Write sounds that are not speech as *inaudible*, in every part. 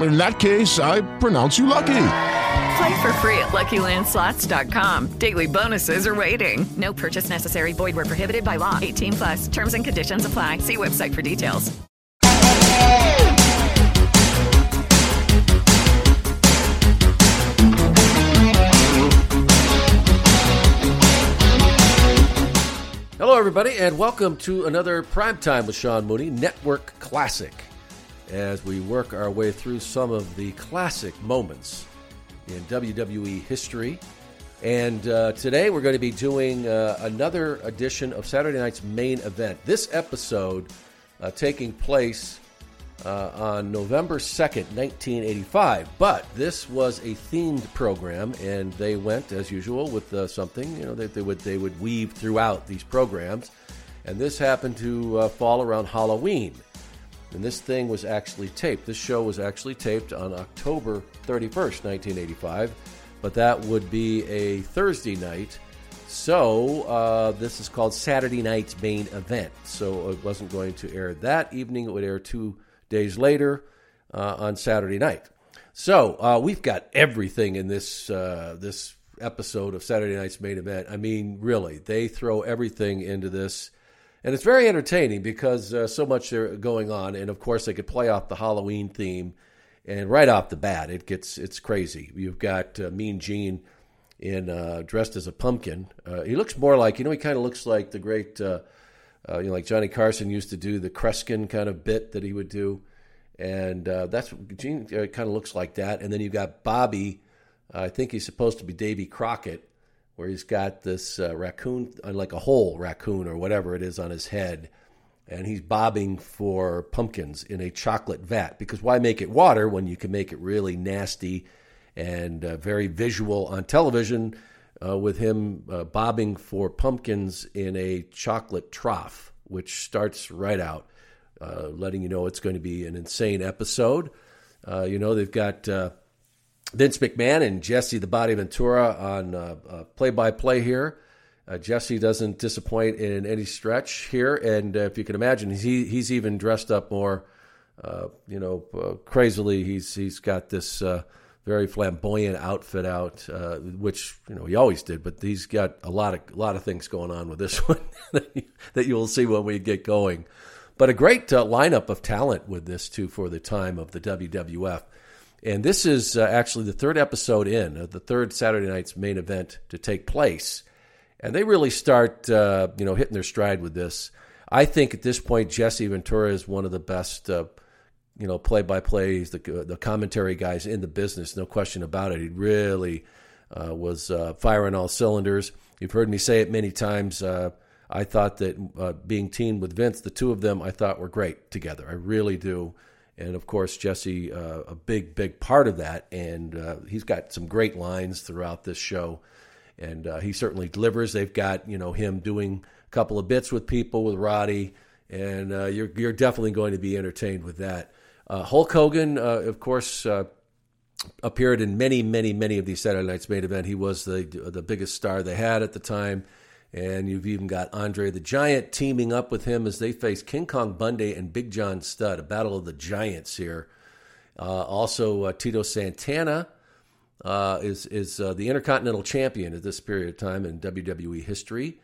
In that case, I pronounce you lucky. Play for free at LuckyLandSlots.com. Daily bonuses are waiting. No purchase necessary. Void where prohibited by law. 18 plus. Terms and conditions apply. See website for details. Hello, everybody, and welcome to another Primetime with Sean Mooney Network Classic. As we work our way through some of the classic moments in WWE history. And uh, today we're going to be doing uh, another edition of Saturday night's main event. This episode uh, taking place uh, on November 2nd, 1985. But this was a themed program, and they went, as usual, with uh, something you know that they would they would weave throughout these programs. And this happened to uh, fall around Halloween. And this thing was actually taped. This show was actually taped on October 31st, 1985, but that would be a Thursday night. So uh, this is called Saturday Night's Main Event. So it wasn't going to air that evening, it would air two days later uh, on Saturday night. So uh, we've got everything in this uh, this episode of Saturday Night's Main Event. I mean, really, they throw everything into this. And it's very entertaining because uh, so much there going on, and of course they could play off the Halloween theme, and right off the bat it gets it's crazy. You've got uh, Mean Gene in uh, dressed as a pumpkin. Uh, he looks more like you know he kind of looks like the great uh, uh, you know like Johnny Carson used to do the Kreskin kind of bit that he would do, and that's Gene kind of looks like that. And then you've got Bobby. I think he's supposed to be Davy Crockett where he's got this uh, raccoon, like a whole raccoon or whatever it is on his head, and he's bobbing for pumpkins in a chocolate vat. Because why make it water when you can make it really nasty and uh, very visual on television uh, with him uh, bobbing for pumpkins in a chocolate trough, which starts right out, uh, letting you know it's going to be an insane episode. Uh, you know, they've got. Vince McMahon and Jesse the Body Ventura on play by play here. Uh, Jesse doesn't disappoint in any stretch here, and uh, if you can imagine, he he's even dressed up more, uh, you know, crazily. He's he's got this very flamboyant outfit out, which you know he always did, but he's got a lot of a lot of things going on with this *laughs* one that you will see when we get going. But a great lineup of talent with this too for the time of the WWF. And this is uh, actually the third episode in, uh, the third Saturday night's main event to take place. And they really start, uh, you know, hitting their stride with this. I think at this point, Jesse Ventura is one of the best, uh, you know, play-by-play, the the commentary guys in the business. No question about it. He really uh, was uh, firing all cylinders. You've heard me say it many times. I thought that uh, being teamed with Vince, the two of them, I thought were great together. I really do. And of course, Jesse, uh, a big, big part of that. And uh, he's got some great lines throughout this show. And uh, he certainly delivers. They've got, you know, him doing a couple of bits with people, with Roddy. And uh, you're, you're definitely going to be entertained with that. Uh, Hulk Hogan, of course, appeared in many, many, many of these Saturday Night's main event. He was the the biggest star they had at the time. And you've even got Andre the Giant teaming up with him as they face King Kong Bundy and Big John Studd, a battle of the giants here. Uh, also, uh, Tito Santana uh, is is uh, the Intercontinental Champion at this period of time in WWE history,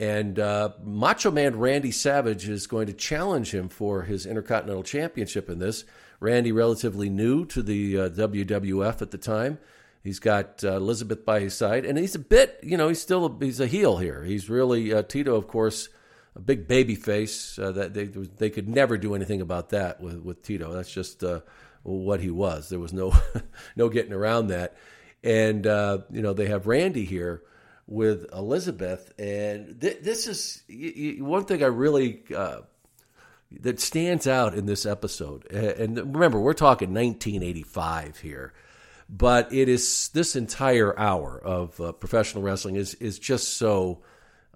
and uh, Macho Man Randy Savage is going to challenge him for his Intercontinental Championship in this. Randy, relatively new to the uh, WWF at the time, He's got uh, Elizabeth by his side, and he's a bit, you know, he's still a, he's a heel here. He's really uh, Tito, of course, a big baby face. Uh, that they they could never do anything about that with with Tito. That's just uh, what he was. There was no *laughs* no getting around that. And uh, you know, they have Randy here with Elizabeth, and th- this is one thing I really uh, that stands out in this episode. And remember, we're talking 1985 here but it is this entire hour of uh, professional wrestling is is just so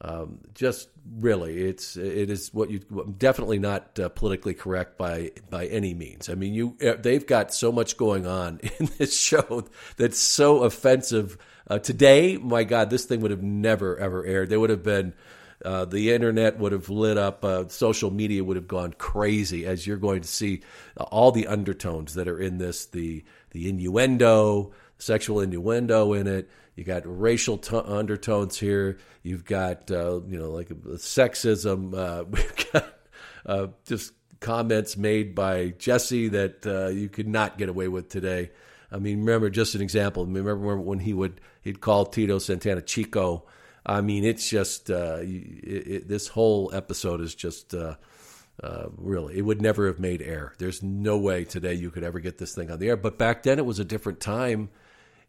um, just really it's it is what you definitely not uh, politically correct by by any means. I mean you uh, they've got so much going on *laughs* in this show that's so offensive. Uh, today, my God, this thing would have never ever aired. There would have been. Uh, the internet would have lit up. Uh, social media would have gone crazy as you're going to see all the undertones that are in this. The the innuendo, sexual innuendo in it. You got racial t- undertones here. You've got uh, you know like sexism. Uh, *laughs* we've got uh, just comments made by Jesse that uh, you could not get away with today. I mean, remember just an example. Remember when he would he'd call Tito Santana Chico. I mean, it's just uh, it, it, this whole episode is just uh, really, it would never have made air. There's no way today you could ever get this thing on the air. But back then, it was a different time,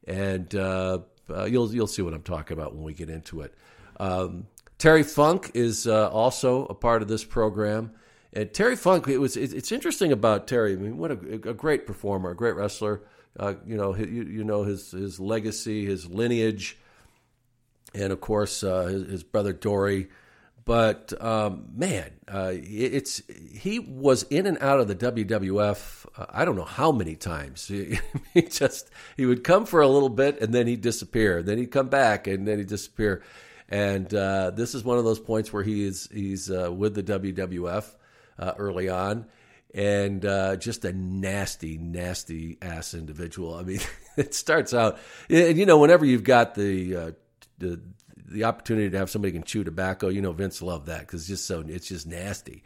and uh, uh, you'll you'll see what I'm talking about when we get into it. Um, Terry Funk is uh, also a part of this program, and Terry Funk. It was it, it's interesting about Terry. I mean, what a, a great performer, a great wrestler. Uh, you know, you, you know his his legacy, his lineage, and of course his, his brother Dory but um, man, uh, it's he was in and out of the WWF. Uh, I don't know how many times. *laughs* he just he would come for a little bit and then he'd disappear. Then he'd come back and then he'd disappear. And uh, this is one of those points where he is he's uh, with the WWF uh, early on, and uh, just a nasty, nasty ass individual. I mean, *laughs* it starts out, and you know, whenever you've got the the the opportunity to have somebody can chew tobacco, you know, Vince loved that because just so it's just nasty.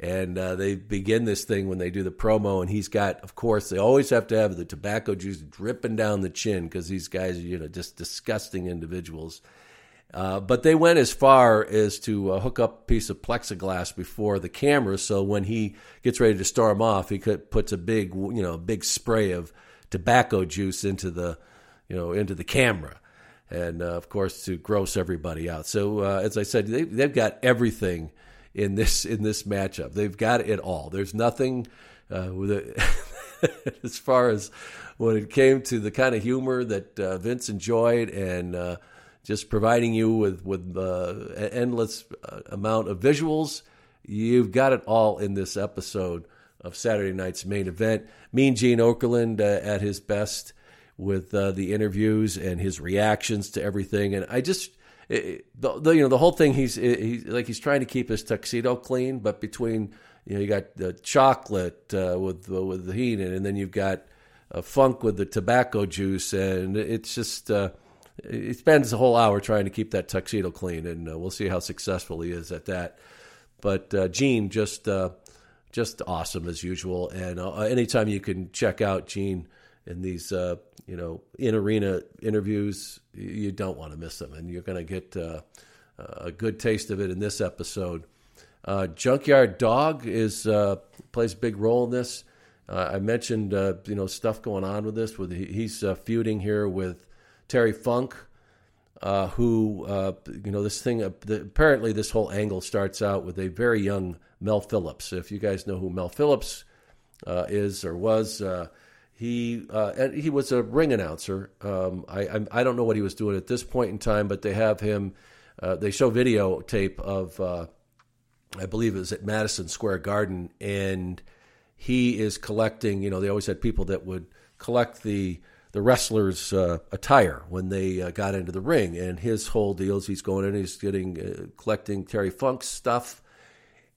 And uh, they begin this thing when they do the promo, and he's got, of course, they always have to have the tobacco juice dripping down the chin because these guys are, you know, just disgusting individuals. Uh, but they went as far as to uh, hook up a piece of plexiglass before the camera, so when he gets ready to storm off, he could, puts a big, you know, big spray of tobacco juice into the, you know, into the camera and uh, of course to gross everybody out. So uh, as I said, they, they've got everything in this in this matchup. They've got it all. There's nothing uh, *laughs* as far as when it came to the kind of humor that uh, Vince enjoyed and uh, just providing you with with uh, an endless amount of visuals. You've got it all in this episode of Saturday night's main event. Mean Gene Okerlund at his best with uh, the interviews and his reactions to everything. And I just, it, the, the, you know, the whole thing. He's like he's trying to keep his tuxedo clean, but between you know you got the chocolate uh, with uh, with the heat, and then you've got funk with the tobacco juice, and it's just. Uh, he spends a whole hour trying to keep that tuxedo clean, and uh, we'll see how successful he is at that. But uh, Gene, just just awesome as usual, and anytime you can check out Gene in these uh, you know in arena interviews, you don't want to miss them, and you're going to get uh, a good taste of it in this episode. Uh, Junkyard Dog is uh, plays a big role in this. Uh, I mentioned uh, you know stuff going on with this. With he's feuding here with Terry Funk. who you know this thing. Apparently, this whole angle starts out with a very young Mel Phillips. If you guys know who Mel Phillips is or was, he uh, he was a ring announcer. Um, I, I, I don't know what he was doing at this point in time, but they have him. they show videotape of I believe it was at Madison Square Garden, and he is collecting. You know, they always had people that would collect the the wrestlers' uh, attire when they uh, got into the ring, and his whole deal is he's going in, he's getting uh, collecting Terry Funk's stuff,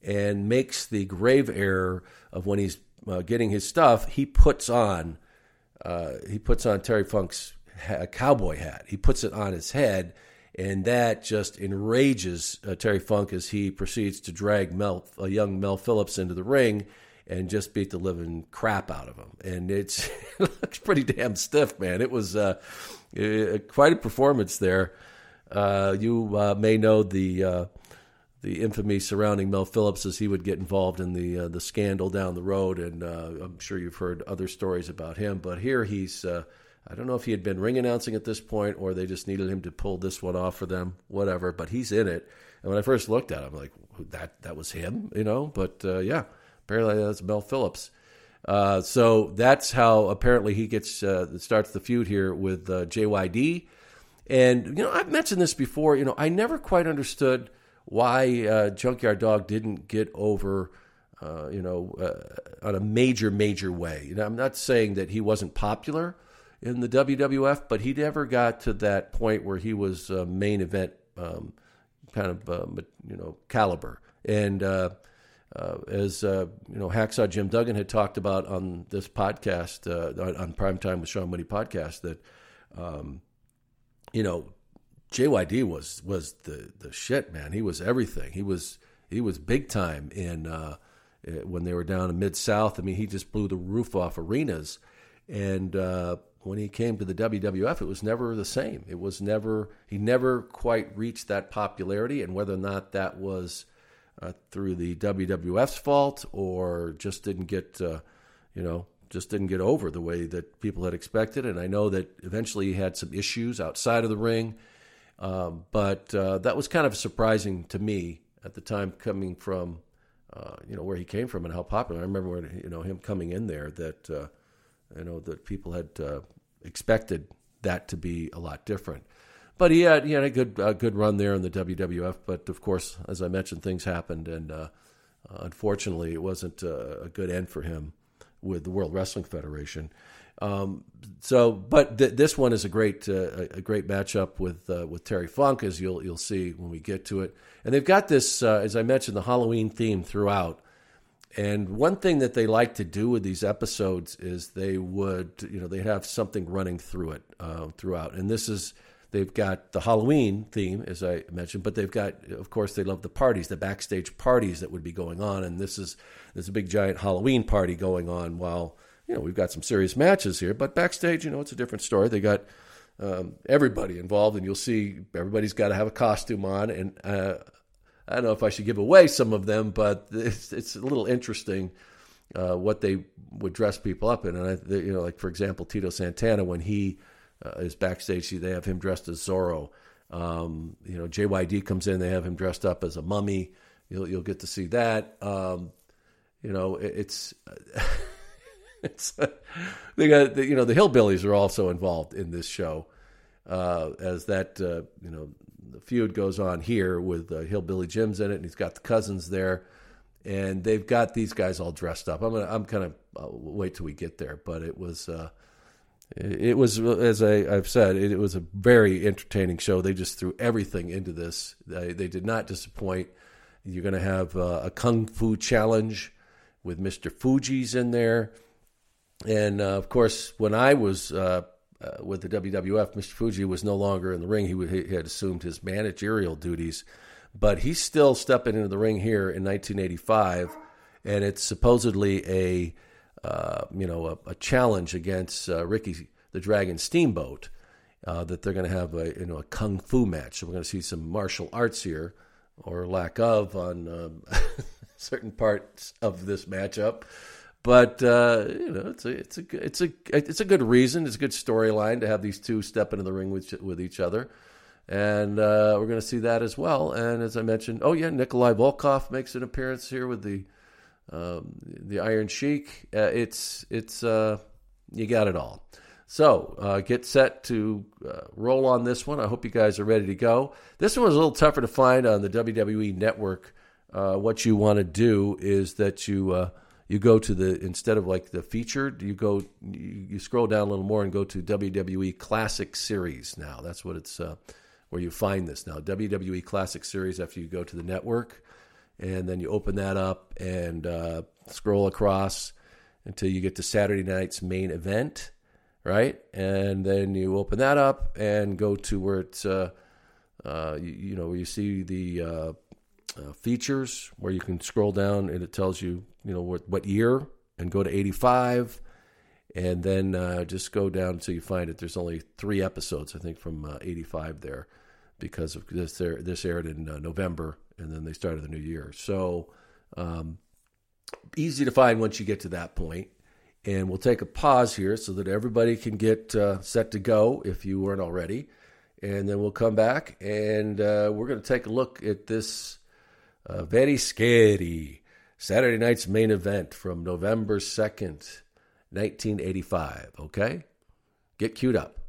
and makes the grave error of when he's uh, getting his stuff, he puts on uh, he puts on Terry Funk's ha- cowboy hat. He puts it on his head and that just enrages uh, Terry Funk as he proceeds to drag Mel, a young Mel Phillips into the ring and just beat the living crap out of him. And it's *laughs* it looks pretty damn stiff, man. It was uh, it, quite a performance there. Uh, you uh, may know the uh, the infamy surrounding Mel Phillips as he would get involved in the uh, the scandal down the road, and I'm sure you've heard other stories about him. But here he's I don't know if he had been ring announcing at this point or they just needed him to pull this one off for them, whatever. But he's in it. And when I first looked at him, I'm like, that that was him, you know. But uh, yeah, apparently that's Mel Phillips. Uh, so that's how apparently he gets uh, starts the feud here with uh, JYD. And you know, I've mentioned this before. You know, I never quite understood why uh, Junkyard Dog didn't get over. Uh, you know, uh, on a major, major way. I'm not saying that he wasn't popular, in the WWF, but he never got to that point where he was uh, main event um, kind of uh, you know caliber. And uh, as you know, Hacksaw Jim Duggan had talked about on this podcast uh, on Primetime with Sean Mooney podcast that um, you know JYD was was the the shit man. He was everything. He was he was big time in when they were down in mid South. I mean, he just blew the roof off arenas and uh, when he came to the WWF, it was never the same. It was never he never quite reached that popularity, and whether or not that was uh, through the WWF's fault or just didn't get uh, you know just didn't get over the way that people had expected. And I know that eventually he had some issues outside of the ring, um, but uh, that was kind of surprising to me at the time, coming from uh, you know where he came from and how popular. I remember when you know him coming in there that uh, you know that people had uh, expected that to be a lot different. But he had he had a good a good run there in the WWF. But of course, as I mentioned, things happened, and uh, unfortunately, it wasn't a, a, good end for him with the World Wrestling Federation. Um, so, but th- this one is a great uh, a great matchup with uh, with Terry Funk, as you'll you'll see when we get to it. And they've got this, uh, as I mentioned, the Halloween theme throughout. And one thing that they like to do with these episodes is they would, you know, they have something running through it uh, throughout. And this is, they've got the Halloween theme, as I mentioned, but they've got, of course, they love the parties, the backstage parties that would be going on. And this is, there's a big giant Halloween party going on while, you know, we've got some serious matches here. But backstage, you know, it's a different story. They got um, everybody involved, and you'll see everybody's got to have a costume on. And uh, I don't know if I should give away some of them, but it's, it's a little interesting uh, what they would dress people up in. And I, you know, like for example, Tito Santana when he uh, is backstage, they have him dressed as Zorro. Um, you know, JYD comes in, they have him dressed up as a mummy. You'll you'll get to see that. Um, you know, it, it's. *laughs* it's they got you know the hillbillies are also involved in this show uh, as that uh, you know the feud goes on here with uh, Hillbilly Jim's in it, and he's got the cousins there, and they've got these guys all dressed up. I'm gonna, I'm kind of wait till we get there, but it was. Uh, it was, as I, have said, it, it, was a very entertaining show. They just threw everything into this. They, they did not disappoint. You're going to have uh, a kung fu challenge with Mr. Fuji's in there, and uh, of course, when I was uh, uh, with the WWF, Mr. Fuji was no longer in the ring. He, he, had assumed his managerial duties, but he's still stepping into the ring here in 1985, and it's supposedly a uh, you know a, a challenge against uh, Ricky the Dragon Steamboat uh, that they're going to have a you know a kung fu match. So we're going to see some martial arts here, or lack of, on um, *laughs* certain parts of this matchup. But uh, you know, it's a it's a it's a it's a good reason. It's a good storyline to have these two step into the ring with with each other. and uh, we're going to see that as well. And as I mentioned, oh yeah, Nikolai Volkov makes an appearance here with the um, the Iron Sheik. Uh, it's it's uh, you got it all. So uh, get set to uh, roll on this one. I hope you guys are ready to go. This one was a little tougher to find on the WWE Network. Uh, what you want to do is that you uh, you go to the instead of like the featured, you go you, scroll down a little more and go to WWE Classic Series. Now that's what it's uh, where you find this now. WWE Classic Series. After you go to the network, and then you open that up and uh, scroll across until you get to Saturday night's main event right? And then you open that up and go to where it's, uh, uh, you, you, know, where you see the uh, uh, features, where you can scroll down and it tells you, you know, what, what year, and go to 85, and then uh, just go down until you find it. There's only three episodes, I think, from uh, 85 there, because of this. This aired in November, and then they started the new year. So um, easy to find once you get to that point. point and we'll take a pause here so that everybody can get uh, set to go if you weren't already. And then we'll come back and uh, we're going to take a look at this uh, very scary Saturday night's main event from November 2nd, 1985. Okay? Get queued up.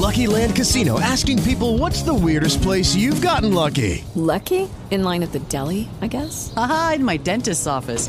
Lucky Land Casino asking people what's the weirdest place you've gotten lucky? Lucky? In line at the deli, I guess? Aha, in my dentist's office.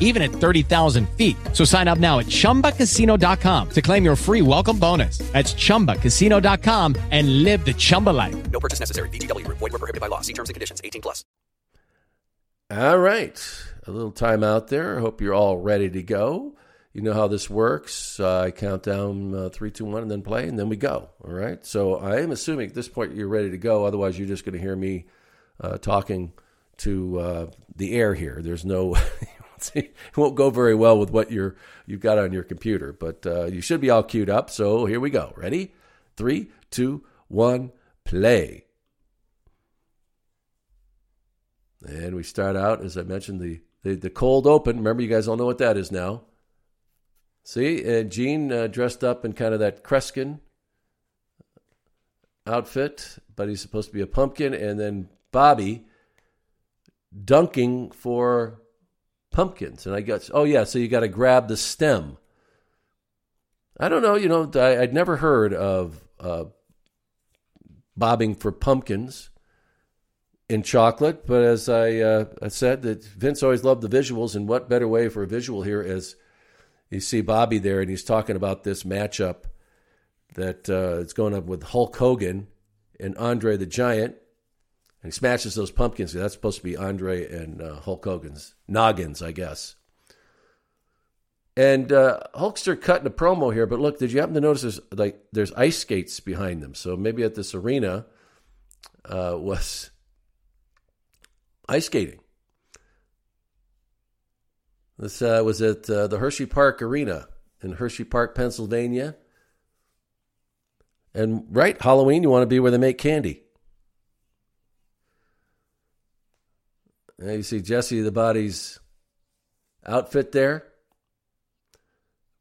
even at 30,000 feet. So sign up now at ChumbaCasino.com to claim your free welcome bonus. That's ChumbaCasino.com and live the Chumba life. No purchase necessary. VGW. Void were prohibited by law. See terms and conditions. 18 plus. All right. A little time out there. I hope you're all ready to go. You know how this works. Uh, I count down uh, three, two, one, and then play, and then we go. All right. So I am assuming at this point you're ready to go. Otherwise, you're just going to hear me uh, talking to uh, the air here. There's no *laughs* *laughs* it won't go very well with what you're you've got on your computer. But uh, you should be all queued up. So here we go. Ready? Three, two, one, play. And we start out, as I mentioned, the, the, the cold open. Remember, you guys all know what that is now. See, and Gene uh, dressed up in kind of that Kreskin outfit, but he's supposed to be a pumpkin. And then Bobby dunking for pumpkins. And I guess, oh, yeah, so you got to grab the stem. I don't know, you know, I, would never heard of uh, bobbing for pumpkins in chocolate, but as I, uh, I said, that Vince always loved the visuals, and what better way for a visual here is you see Bobby there, and he's talking about this matchup that uh, is going up with Hulk Hogan and Andre the Giant and he smashes those pumpkins. That's supposed to be Andre and uh, Hulk Hogan's noggins, I guess. And uh, Hulkster cutting a promo here, but look, did you happen to notice there's like there's ice skates behind them? So maybe at this arena uh, was ice skating. This uh, was at uh, the Hershey Park Arena in Hershey Park, Pennsylvania. And right, Halloween, you want to be where they make candy. Now you see Jesse the Body's outfit there.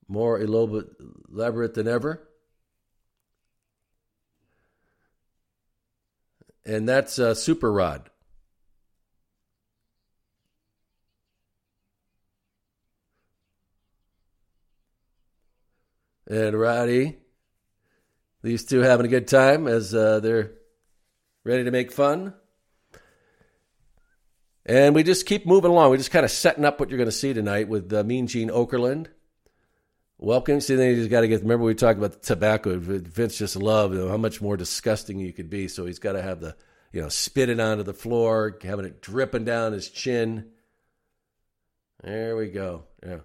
More elaborate than ever. And that's uh, Super Rod. And Roddy, these two having a good time as uh, they're ready to make fun. And we just keep moving along. We're just kind of setting up what you're going to see tonight with uh, Mean Gene Okerlund. Welcome. See, then you just got to get. Remember, we talked about the tobacco. Vince just loved you know, how much more disgusting you could be. So he's got to have the, you know, spit it onto the floor, having it dripping down his chin. There we go. Yeah.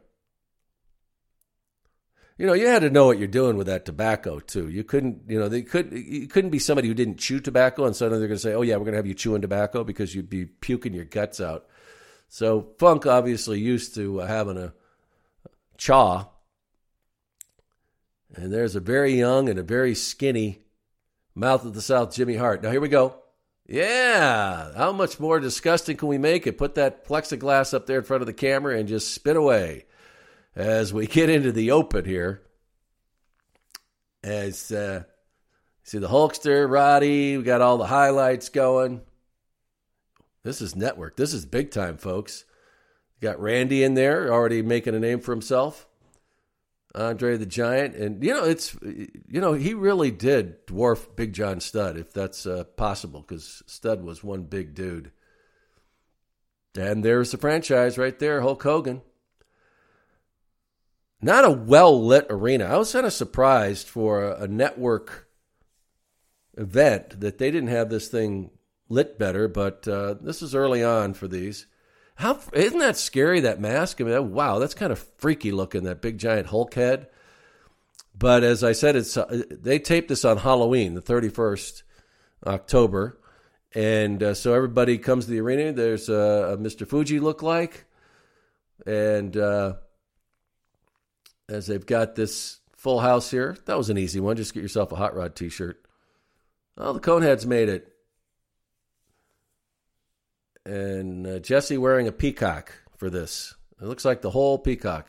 You know, you had to know what you're doing with that tobacco too. You couldn't, you know, they could. You couldn't be somebody who didn't chew tobacco, and suddenly they're going to say, "Oh yeah, we're going to have you chewing tobacco because you'd be puking your guts out." So Funk obviously used to uh, having a chaw and there's a very young and a very skinny mouth of the South, Jimmy Hart. Now, here we go. Yeah. How much more disgusting can we make it? Put that plexiglass up there in front of the camera and just spit away as we get into the open here. As uh, see the Hulkster, Roddy, we got all the highlights going. This is network. This is big time, folks. got Randy in there already making a name for himself. Andre the Giant, and you know it's you know he really did dwarf Big John Studd, if that's uh, possible, because Studd was one big dude. And there's the franchise right there, Hulk Hogan. Not a well lit arena. I was kind of surprised for a, network event that they didn't have this thing lit better, but uh, this is early on for these. How isn't that scary? That mask. I mean, wow, that's kind of freaky looking. That big giant Hulk head. But as I said, it's uh, they taped this on Halloween, the thirty first October, and uh, so everybody comes to the arena. There's a Mr. Fuji look like, and uh, as they've got this full house here, that was an easy one. Just get yourself a hot rod T-shirt. Oh, the Coneheads made it and uh, Jesse wearing a peacock for this. It looks like the whole peacock.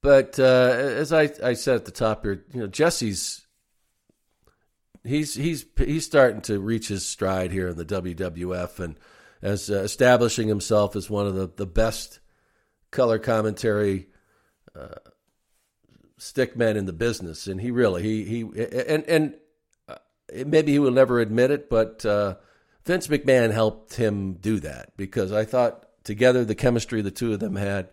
But uh, as I, I said at the top here, you know, Jesse's he's he's he's starting to reach his stride here in the WWF and as uh, establishing himself as one of the, the best color commentary uh, stickmen in the business. And he really he he and and maybe he will never admit it, but uh, Vince McMahon helped him do that because I thought together the chemistry the two of them had.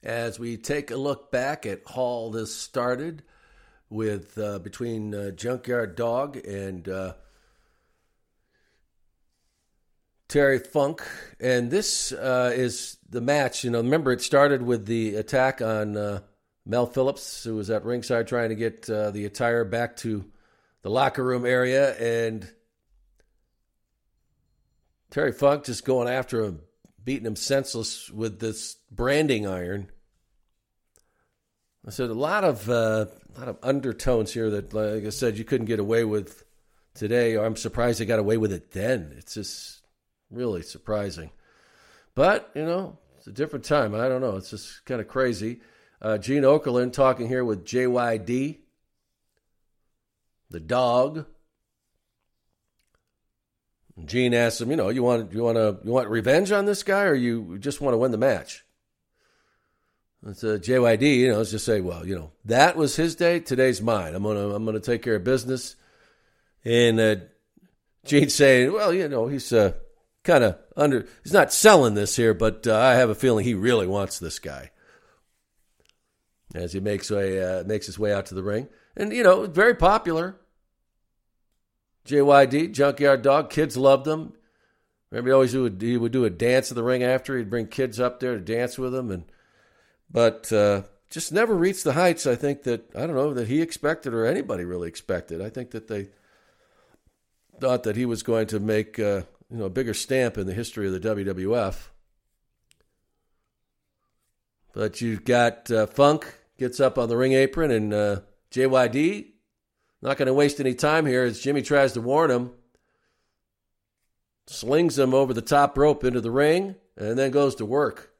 As we take a look back at how this started with uh, between uh, Junkyard Dog and uh, Terry Funk, and this uh, is the match. You know, remember it started with the attack on uh, Mel Phillips, who was at ringside trying to get the attire back to the locker room area, and Terry Funk just going after him, beating him senseless with this branding iron. I said a lot of uh, a lot of undertones here that, like I said, you couldn't get away with today. I'm surprised they got away with it then. It's just really surprising. But you know, it's a different time. I don't know. It's just kind of crazy. Uh, Gene Okerlund talking here with JYD the dog. Gene asks him, you know, you want you want to you want revenge on this guy, or you just want to win the match? It's a JYD, you know, let's just say, well, you know, that was his day. Today's mine. I'm gonna I'm gonna take care of business. And uh, Gene's saying, well, you know, he's uh, kind of under. He's not selling this here, but uh, I have a feeling he really wants this guy. As he makes way uh, makes his way out to the ring, and you know, very popular. JYD, Junkyard Dog, kids loved him. Remember, he always would he would do a dance in the ring after. He'd bring kids up there to dance with him, and but uh, just never reached the heights. I think that I don't know that he expected or anybody really expected. I think that they thought that he was going to make uh, you know a bigger stamp in the history of the WWF. But you've got uh, Funk gets up on the ring apron, and uh, JYD not going to waste any time here as Jimmy tries to warn him. Slings him over the top rope into the ring, and then goes to work.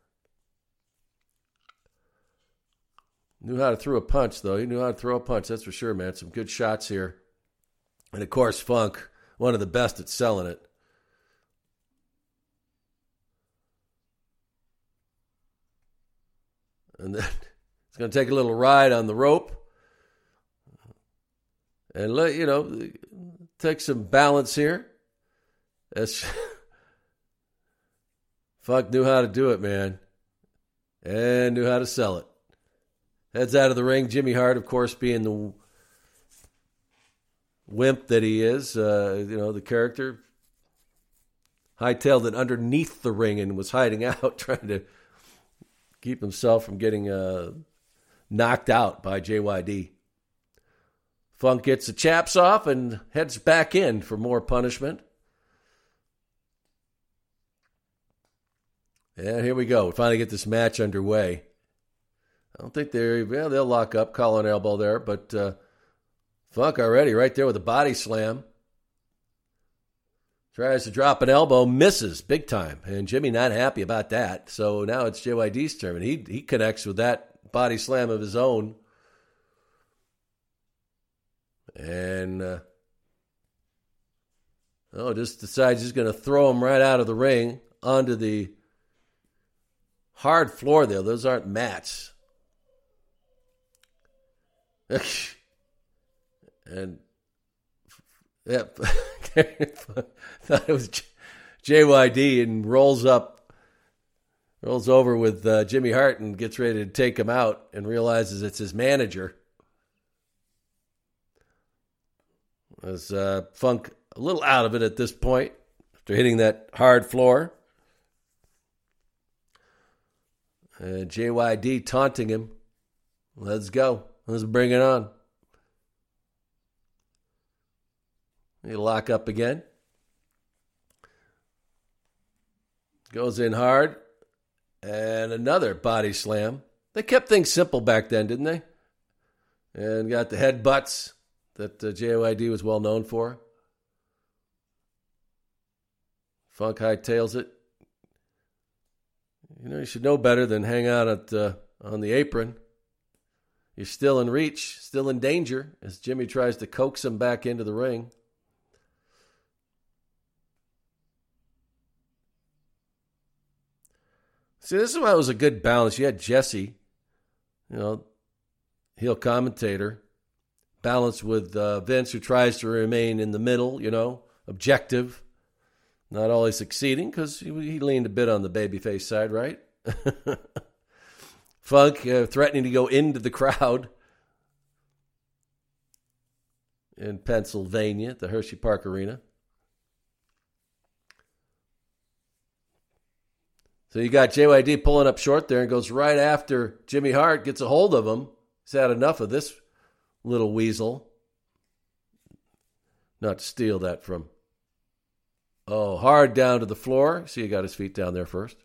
Knew how to throw a punch, though. He knew how to throw a punch, that's for sure, man. Some good shots here. And of course, Funk, one of the best at selling it. And then *laughs* it's going to take a little ride on the rope. And let you know, take some balance here. That's *laughs* Funk knew how to do it, man. And knew how to sell it. Heads out of the ring. Jimmy Hart, of course, being the wimp that he is, uh, you know, the character, hightailed it underneath the ring and was hiding *laughs* out, trying to keep himself from getting uh, knocked out by JYD. Funk gets the chaps off and heads back in for more punishment. And here we go. We finally get this match underway. I don't think they're, well, they'll lock up, collar and elbow there, but uh, Funk already right there with a body slam. Tries to drop an elbow, misses big time. And Jimmy not happy about that. So now it's JYD's turn. And he, he connects with that body slam of his own. And, uh, oh, just decides he's going to throw him right out of the ring onto the hard floor there. Those aren't mats. *laughs* and yep, *laughs* thought it was JYD and rolls up, rolls over with uh, Jimmy Hart and gets ready to take him out and realizes it's his manager. As uh, Funk a little out of it at this point after hitting that hard floor. Uh, JYD taunting him. Let's go. Let's bring it on. He lock up again. Goes in hard. And another body slam. They kept things simple back then, didn't they? And got the head butts that uh, JYD was well known for. Funk hightails it. You know, you should know better than hang out at uh, on the apron. You're still in reach, still in danger as Jimmy tries to coax him back into the ring. See, this is why it was a good balance. You had Jesse, you know, heel commentator, balanced with uh, Vince, who tries to remain in the middle, you know, objective, not always succeeding because he, he, leaned a bit on the babyface side, right? *laughs* Funk uh, threatening to go into the crowd in Pennsylvania the Hershey Park Arena. So you got JYD pulling up short there and goes right after Jimmy Hart, gets a hold of him. He's had enough of this little weasel. Not to steal that from. Oh, hard down to the floor. See, he got his feet down there first.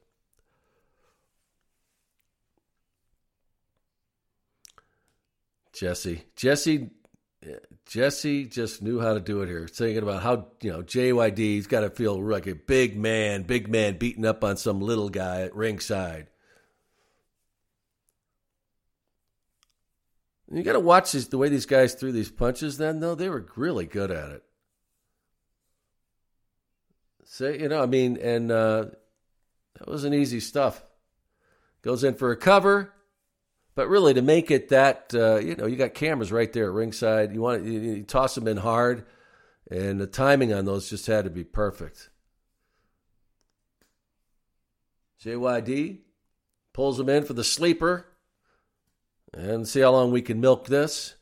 Jesse. Jesse Jesse just knew how to do it here. Thinking about how, you know, JYD, he's got to feel like a big man, big man beating up on some little guy at ringside. You got to watch these, the way these guys threw these punches then, though. They were really good at it. So, you know, I mean, and uh, that wasn't easy stuff. Goes in for a cover, but really, to make it that, uh, you know, you got cameras right there at ringside. You want to, you, you toss them in hard, and the timing on those just had to be perfect. JYD pulls them in for the sleeper, and see how long we can milk this.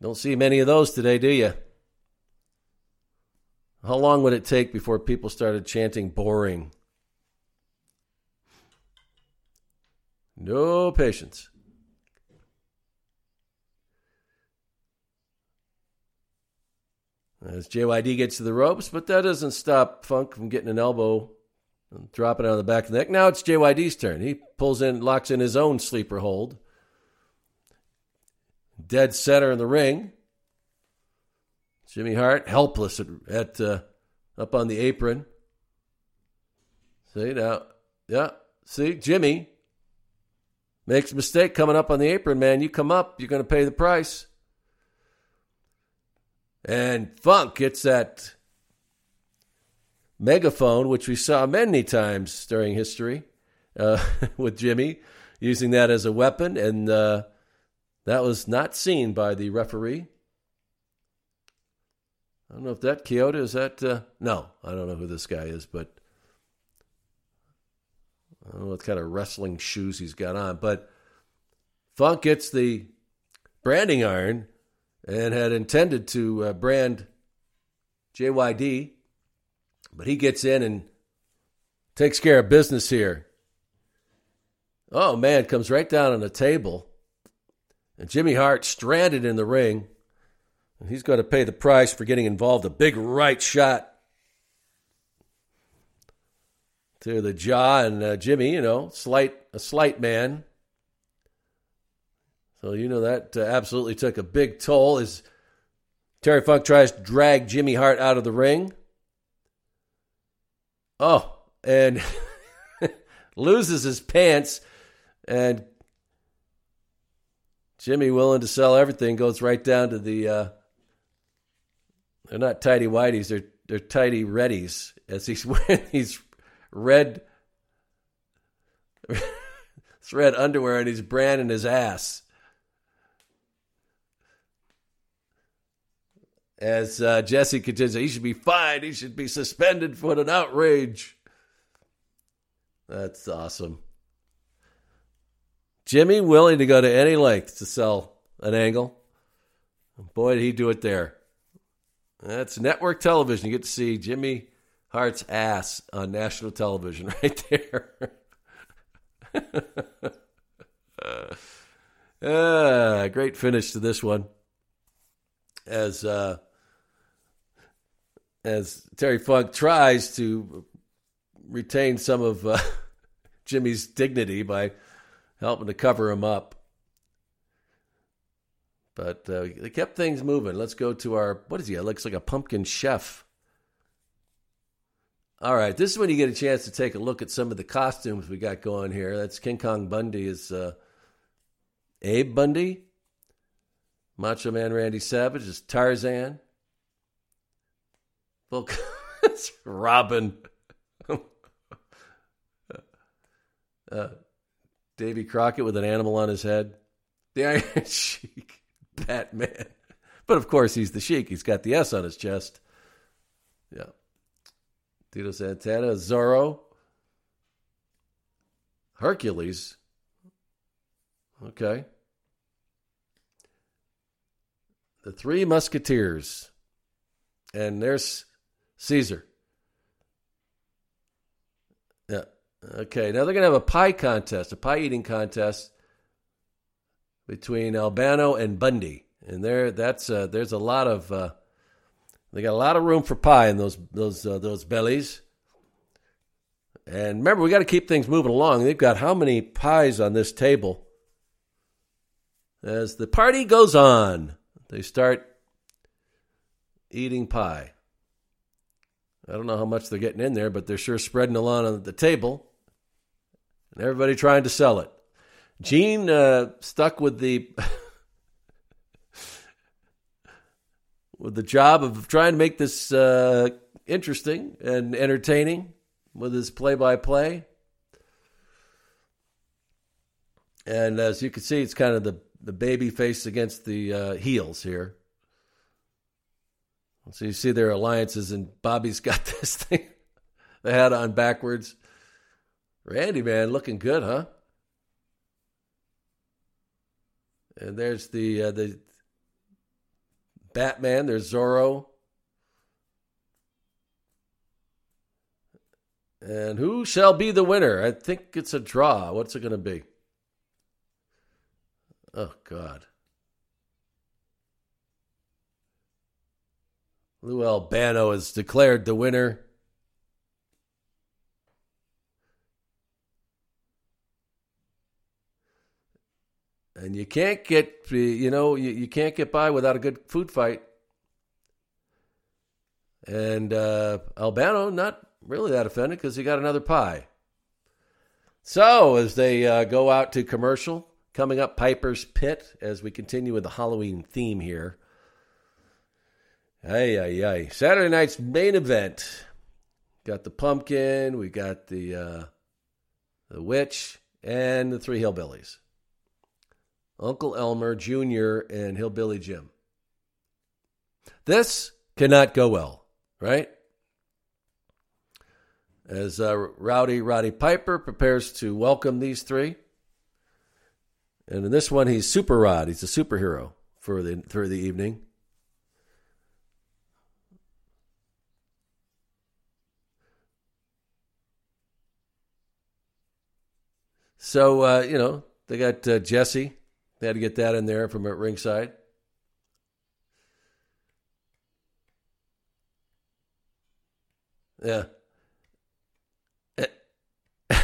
Don't see many of those today, do you? How long would it take before people started chanting boring? No patience. as JYD gets to the ropes, but that doesn't stop Funk from getting an elbow and dropping it on the back of the neck. Now it's JYD's turn. He pulls in, locks in his own sleeper hold. Dead center in the ring. Jimmy Hart helpless at, at uh, up on the apron. See now, yeah. See Jimmy makes a mistake coming up on the apron. Man, you come up, you're going to pay the price. And Funk gets that megaphone, which we saw many times during history uh, *laughs* with Jimmy, using that as a weapon, and uh, that was not seen by the referee. I don't know if that Kyoto is that. Uh, no, I don't know who this guy is, but I don't know what kind of wrestling shoes he's got on. But Funk gets the branding iron and had intended to uh, brand JYD, but he gets in and takes care of business here. Oh man, comes right down on the table, and Jimmy Hart stranded in the ring. And he's going to pay the price for getting involved. A big right shot to the jaw, and uh, Jimmy, you know, slight a slight man, so you know that uh, absolutely took a big toll as Terry Funk tries to drag Jimmy Hart out of the ring. Oh, and *laughs* loses his pants, and Jimmy, willing to sell everything, goes right down to the. Uh, they're not tidy whiteys; they're they're tidy reddies. As he's *laughs* wearing these red, *laughs* red underwear, and he's branding his ass. As uh, Jesse continues, he should be fined. He should be suspended for an outrage. That's awesome. Jimmy willing to go to any length to sell an angle. Boy, did he do it there. That's network television. You get to see Jimmy Hart's ass on national television *laughs* right there. uh, *laughs* great finish to this one. As uh, as Terry Funk tries to retain some of uh, *laughs* Jimmy's dignity by helping to cover him up. But uh, they kept things moving. Let's go to our what is he? It looks like a pumpkin chef. All right, this is when you get a chance to take a look at some of the costumes we got going here. That's King Kong Bundy is uh, Abe Bundy. Macho Man Randy Savage is Tarzan. *laughs* Robin. *laughs* uh, Davy Crockett with an animal on his head. The Iron *laughs* Sheik, Batman. But of course, he's the Sheik. He's got the S on his chest. Yeah. Tito Santana, Zorro, Hercules. Okay. The Three Musketeers. And there's Caesar. Yeah. Okay. Now they're going to have a pie contest, a pie eating contest between Albano and Bundy. And there, that's uh, there's a lot of uh, they got a lot of room for pie in those those uh, those bellies. And remember, we got to keep things moving along. They've got how many pies on this table? As the party goes on, they start eating pie. I don't know how much they're getting in there, but they're sure spreading along on the table. And everybody trying to sell it. Gene uh, stuck with the *laughs* with the job of trying to make this uh, interesting and entertaining with his play-by-play. And as you can see, it's kind of the the baby face against the uh, heels here. So you see their alliances, and Bobby's *laughs* got this thing, the hat on backwards. Randy, man, looking good, huh? And there's the uh, the Batman. There's Zorro. And who shall be the winner? I think it's a draw. What's it going to be? Oh God. Lou Albano is declared the winner. And you can't get, you know, you, you can't get by without a good food fight. And uh, Albano, not really that offended because he got another pie. So as they uh, go out to commercial, coming up Piper's Pit as we continue with the Halloween theme here. Ay, ay, ay. Saturday night's main event. Got the pumpkin, we got the uh, the witch, and the three hillbillies. Uncle Elmer Jr. and Hillbilly Jim. This cannot go well, right? As uh, Rowdy Roddy Piper prepares to welcome these three. And in this one, he's Super Rod. He's a superhero for the, for the evening. So, uh, you know, they got uh, Jesse. They had to get that in there from at ringside. Yeah. *laughs*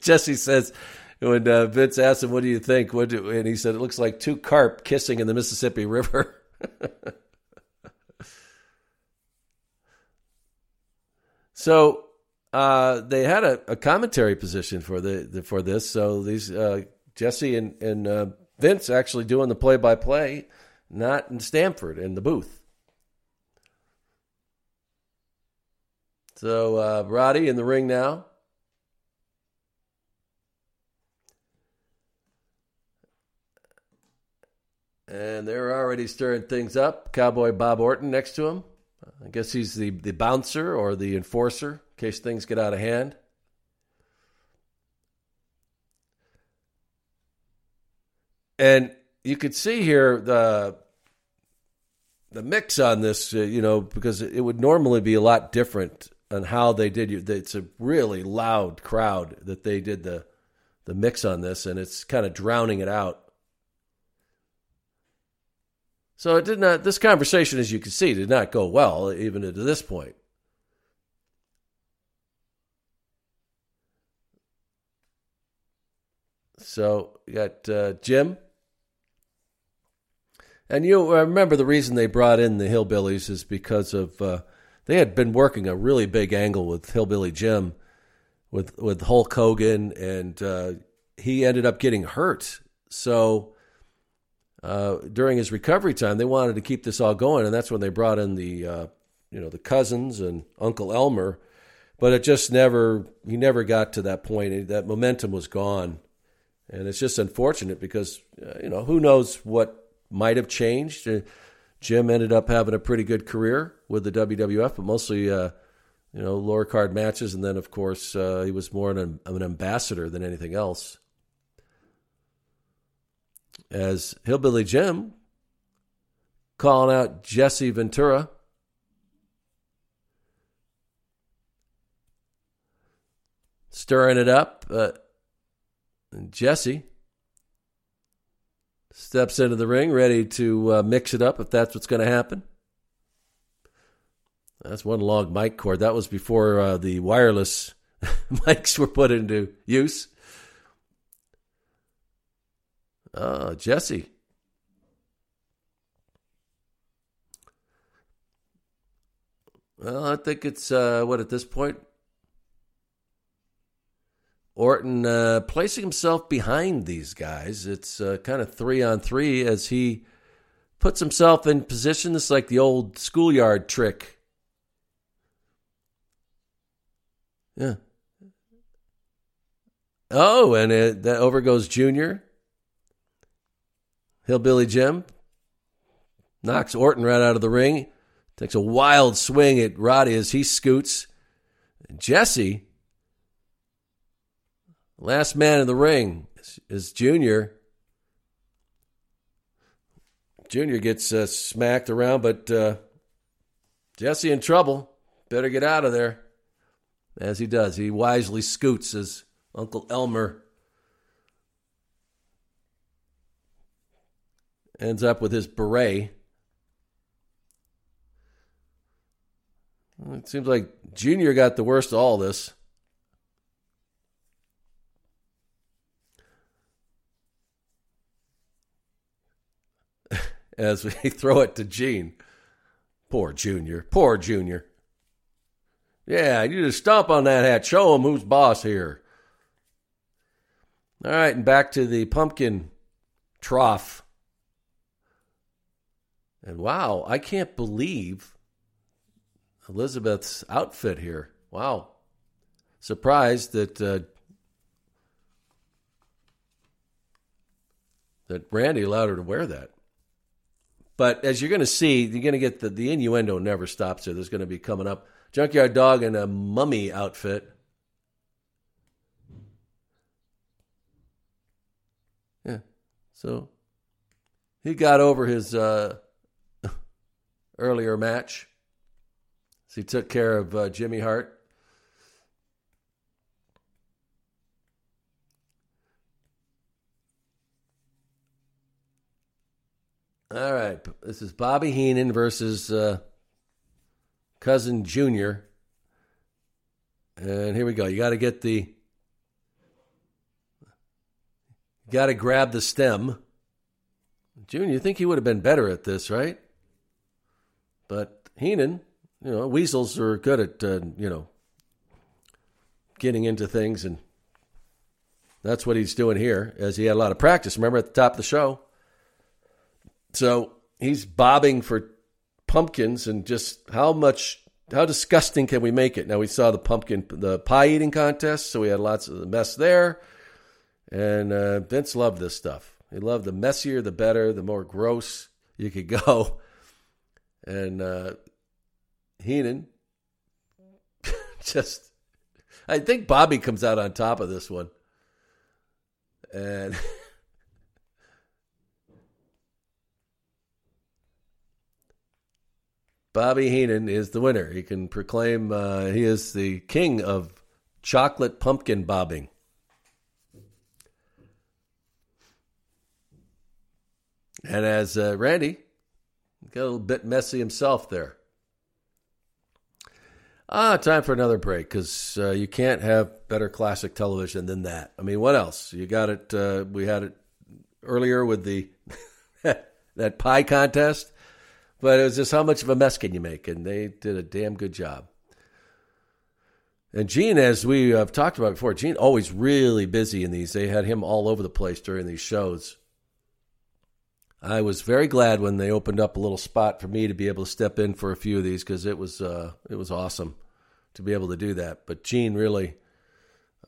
Jesse says, when uh, Vince asked him, "What do you think?" What do, and he said, "It looks like two carp kissing in the Mississippi River." *laughs* so uh, they had a, a, commentary position for the, the for this. So these uh, Jesse and, and uh, Vince actually doing the play by play, not in Stamford in the booth. So uh, Roddy in the ring now. And they're already stirring things up. Cowboy Bob Orton next to him. I guess he's the, the bouncer or the enforcer in case things get out of hand. And you could see here the the mix on this, uh, you know, because it would normally be a lot different on how they did. It. It's a really loud crowd that they did the the mix on this, and it's kind of drowning it out. So it did not. This conversation, as you can see, did not go well, even to this point. So you got uh, Jim, and you remember the reason they brought in the hillbillies is because of uh, they had been working a really big angle with Hillbilly Jim, with with Hulk Hogan, and uh, he ended up getting hurt. So uh, during his recovery time, they wanted to keep this all going, and that's when they brought in the uh, you know the cousins and Uncle Elmer. But it just never he never got to that point. That momentum was gone, and it's just unfortunate because uh, you know who knows what might have changed. Uh, Jim ended up having a pretty good career with the WWF, but mostly uh, you know lower card matches, and then of course uh, he was more an, an ambassador than anything else as Hillbilly Jim calling out Jesse Ventura. Stirring it up. Uh, Jesse steps into the ring, ready to uh, mix it up if that's what's going to happen. That's one long mic cord. That was before uh, the wireless *laughs* mics were put into use. Uh, Jesse. Well, I think it's uh, what at this point. Orton uh, placing himself behind these guys. It's uh, kind of three on three as he puts himself in position. Is like the old schoolyard trick. Yeah. Oh, and it, that over goes Junior. Hillbilly Jim knocks Orton right out of the ring. Takes a wild swing at Roddy as he scoots. Jesse, last man in the ring, is Junior. Junior gets uh, smacked around, but uh, Jesse in trouble. Better get out of there. As he does, he wisely scoots as Uncle Elmer ends up with his beret. It seems like Junior got the worst of all this. As we *laughs* throw it to Gene. Poor Junior. Poor Junior. Yeah, you just stomp on that hat. Show him who's boss here. All right, and back to the pumpkin trough. And wow, I can't believe Elizabeth's outfit here. Wow. Surprised that uh, that Randy allowed her to wear that. But as you're going to see, you're going to get the, the innuendo never stops there. There's going to be coming up Junkyard Dog in a mummy outfit. Yeah. So he got over his uh, *laughs* earlier match. So he took care of uh, Jimmy Hart. All right. This is Bobby Heenan versus uh, Cousin Junior. And here we go. You got to get the. Got to grab the stem. Junior, you think he would have been better at this, right? But Heenan, you know, weasels are good at, uh, you know, getting into things, and that's what he's doing here, as he had a lot of practice. Remember at the top of the show? So he's bobbing for pumpkins, and just how much, how disgusting can we make it? Now we saw the pumpkin, the pie eating contest, so we had lots of mess there, and uh, Vince loved this stuff. He loved the messier, the better, the more gross you could go. *laughs* And uh, Heenan *laughs* just, I think Bobby comes out on top of this one. And *laughs* Bobby Heenan is the winner. He can proclaim uh, he is the king of chocolate pumpkin bobbing. And as uh, Randy got a little bit messy himself there. Ah, time for another break because uh, you can't have better classic television than that. I mean, what else? You got it. Uh, we had it earlier with the *laughs* that pie contest, but it was just how much of a mess can you make? And they did a damn good job. And Gene, as we have talked about before, Gene always really busy in these. They had him all over the place during these shows. I was very glad when they opened up a little spot for me to be able to step in for a few of these because it was uh, it was awesome to be able to do that. But Gene really,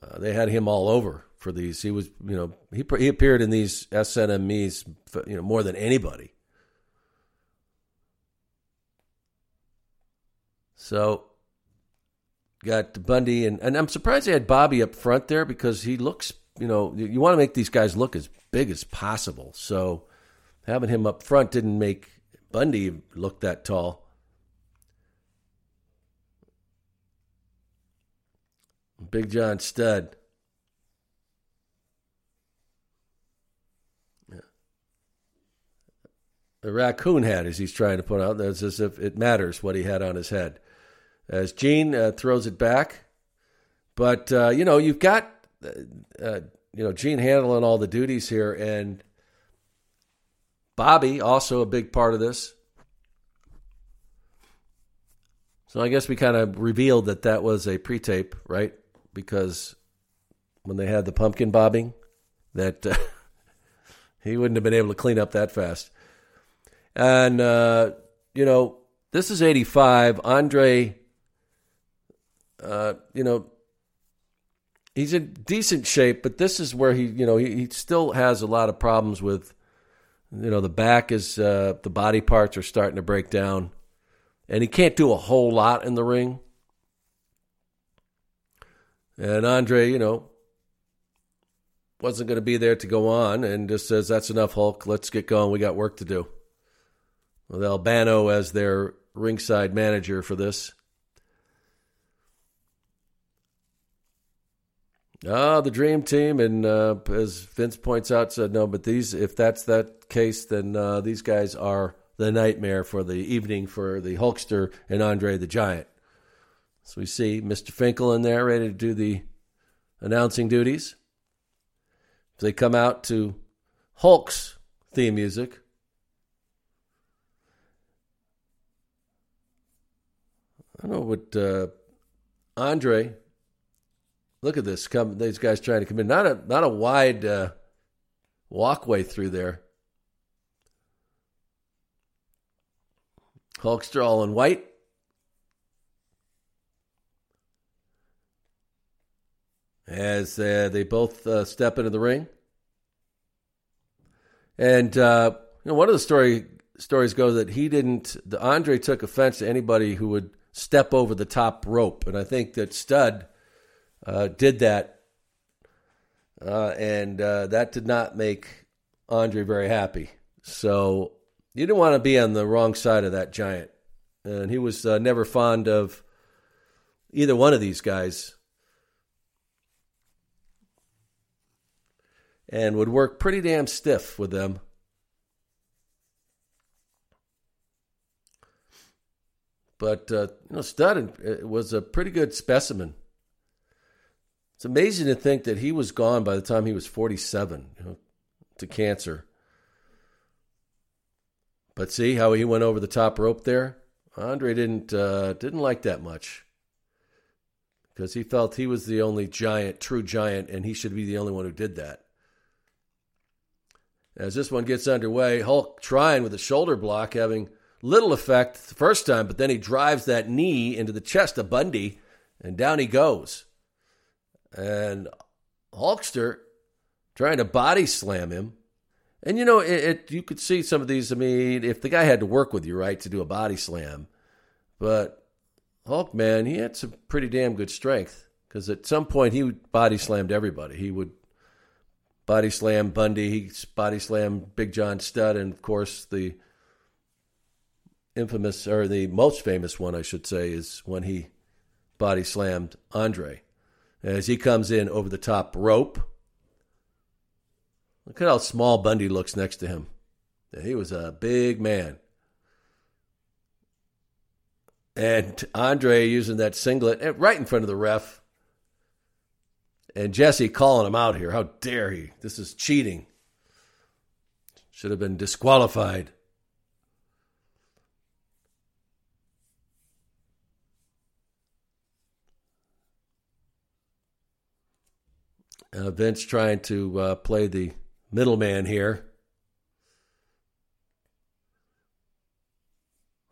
uh, they had him all over for these. He was, you know, he he appeared in these SNMEs, you know, more than anybody. So got Bundy and and I'm surprised they had Bobby up front there because he looks, you know, you want to make these guys look as big as possible. So having him up front didn't make Bundy look that tall. Big John Studd. The raccoon hat, as he's trying to put out, that's as if it matters what he had on his head. As Gene uh, throws it back, but uh, you know you've got uh, uh you know Gene handling all the duties here, and Bobby, also a big part of this. So I guess we kind of revealed that that was a pre-tape, right? Because when they had the pumpkin bobbing, that uh, *laughs* he wouldn't have been able to clean up that fast. And uh, you know, this is '85. Andre, uh, you know, he's in decent shape, but this is where he, you know, he, he still has a lot of problems with you know, the back is uh, the body parts are starting to break down, and he can't do a whole lot in the ring. And Andre, you know, wasn't going to be there to go on, and just says, "That's enough, Hulk. Let's get going. We got work to do." With Albano as their ringside manager for this. Ah, the dream team, and uh, as Vince points out, said no. But these, if that's that case, then uh, these guys are the nightmare for the evening for the Hulkster and Andre the Giant. So we see Mr. Finkel in there ready to do the announcing duties. They come out to Hulk's theme music. I don't know what uh, Andre. Look at this! Come, these guys trying to come in. Not a not a wide uh, walkway through there. Hulkster all in white. As uh, they both uh, step into the ring. And uh, you know, one of the story stories goes that he didn't. The Andre took offense to anybody who would step over the top rope, and I think that Studd uh, did that, uh, and uh, that did not make Andre very happy. So you didn't want to be on the wrong side of that giant, and he was uh, never fond of either one of these guys. and would work pretty damn stiff with them. But uh, you know, Studd uh, was a pretty good specimen. It's amazing to think that he was gone by the time he was 47 you know, to cancer. But see how he went over the top rope there. Andre didn't uh, didn't like that much because he felt he was the only giant, true giant, and he should be the only one who did that. As this one gets underway, Hulk trying with a shoulder block, having little effect the first time, but then he drives that knee into the chest of Bundy, and down he goes. And Hulkster trying to body slam him. And you know, it, it, you could see some of these. I mean, if the guy had to work with you, right, to do a body slam, but Hulk, man, he had some pretty damn good strength because at some point he body slammed everybody. He would body slam Bundy, he body slammed Big John Studd, and of course the infamous or the most famous one, I should say, is when he body slammed Andre. As he comes in over the top rope, look at how small Bundy looks next to him. He was a big man. And Andre using that singlet eh, right in front of the ref and Jesse calling him out here. How dare he? This is cheating. Should have been disqualified. Uh, Vince trying to uh, play the middleman here.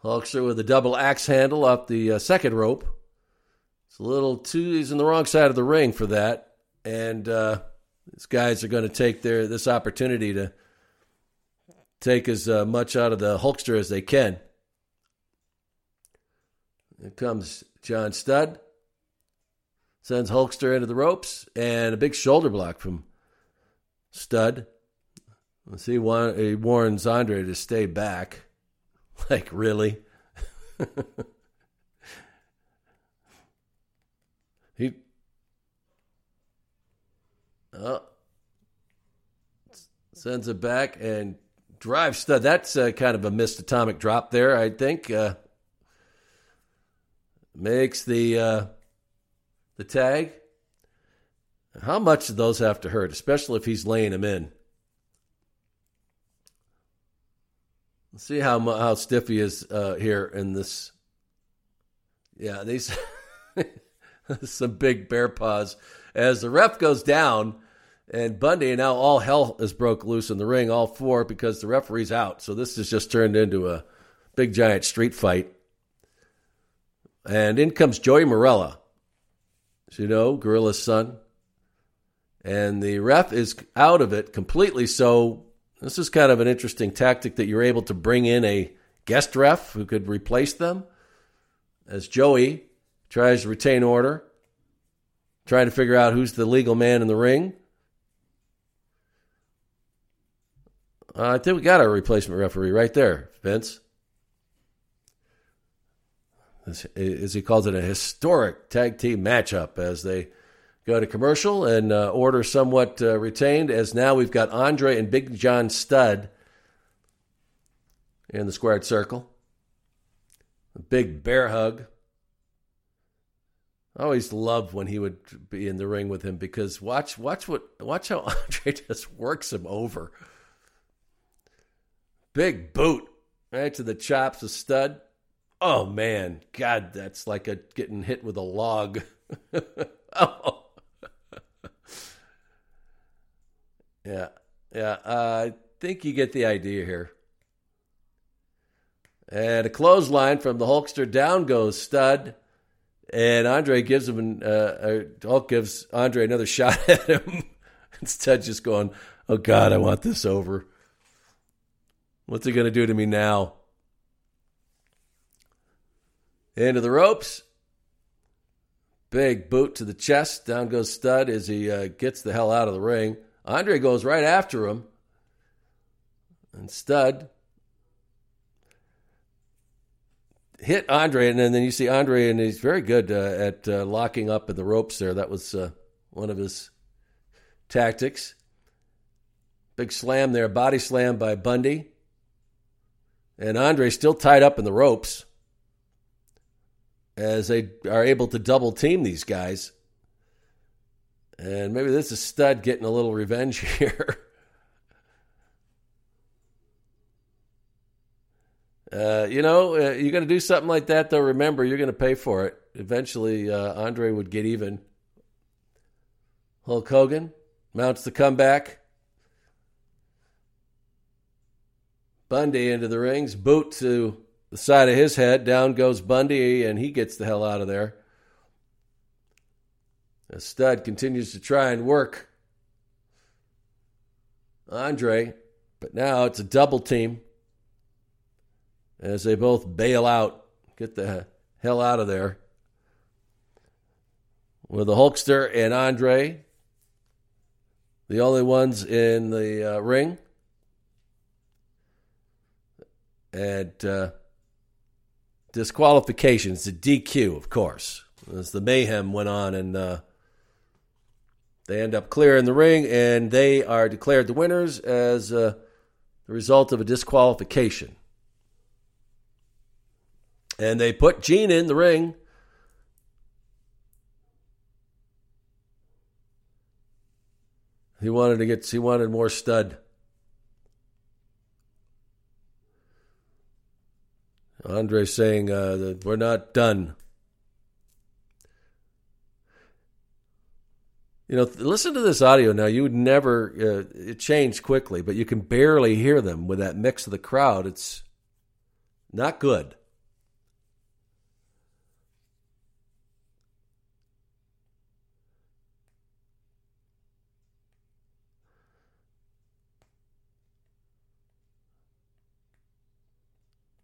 Hulkster with a double axe handle off the uh, second rope. It's a little too, he's in the wrong side of the ring for that and uh, these guys are going to take their this opportunity to take as uh, much out of the Hulkster as they can. Here comes John Studd, sends Hulkster into the ropes, and a big shoulder block from Studd. Let's see, he warns Andre to stay back. *laughs* Like, really? *laughs* he Oh. Sends it back and drives Studd. That's uh, kind of a missed atomic drop there, I think. Uh, makes the uh, the tag. How much do those have to hurt, especially if he's laying him in? Let's see how how stiff he is uh, here in this. Yeah, these *laughs* some big bear paws as the ref goes down and Bundy, and now all hell is broke loose in the ring, all four, because the referee's out. So this has just turned into a big giant street fight. And in comes Joey Marella, you know, Gorilla's son. And the ref is out of it completely. So this is kind of an interesting tactic that you're able to bring in a guest ref who could replace them as Joey tries to retain order trying to figure out who's the legal man in the ring. Uh, I think we got our replacement referee right there, Vince. As, he calls it, a historic tag team matchup as they go to commercial and uh, order somewhat uh, retained. As now we've got Andre and Big John Studd in the squared circle. A big bear hug I always loved when he would be in the ring with him because watch watch what watch how *laughs* Andre just works him over. Big boot right to the chops of Studd. Oh man, God, that's like a getting hit with a log. *laughs* oh. yeah, yeah. Uh, I think you get the idea here. And a clothesline from the Hulkster down goes Studd. And Andre gives him, an, uh, Hulk gives Andre another *laughs* shot at him. Instead, just going, oh God, I want this over. What's he going to do to me now? Into the ropes. Big boot to the chest. Down goes Studd as he uh, gets the hell out of the ring. Andre goes right after him. And Studd hit Andre, and then, you see Andre, and he's very good uh, at uh, locking up in the ropes there. That was uh, one of his tactics. Big slam there, body slam by Bundy. And Andre still tied up in the ropes as they are able to double team these guys. And maybe this is Studd getting a little revenge *laughs* here. Uh, you know, uh, you're going to do something like that, though. Remember, you're going to pay for it. Eventually, uh, Andre would get even. Hulk Hogan mounts the comeback. Bundy into the rings, boot to the side of his head. Down goes Bundy, and he gets the hell out of there. A Studd continues to try and work Andre, but now it's a double team as they both bail out, get the hell out of there. With the Hulkster and Andre, the only ones in the uh, ring. And uh, disqualifications, the DQ, of course, as the mayhem went on, and uh, they end up clearing the ring, and they are declared the winners as uh, the result of a disqualification. And they put Gene in the ring. He wanted to get he wanted more Studd. Andre saying uh, that we're not done. You know, listen to this audio now. You would never, uh, it changed quickly, but you can barely hear them with that mix of the crowd. It's not good.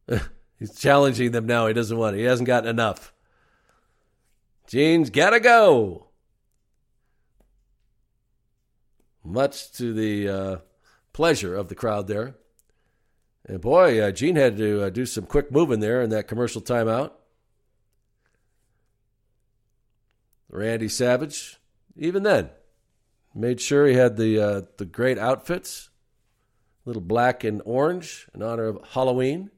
*laughs* He's challenging them now. He doesn't want it. He hasn't gotten enough. Gene's gotta go. Much to the uh, pleasure of the crowd there. And boy, uh, Gene had to uh, do some quick moving there in that commercial timeout. Randy Savage, even then, made sure he had the uh, the great outfits, little black and orange in honor of Halloween.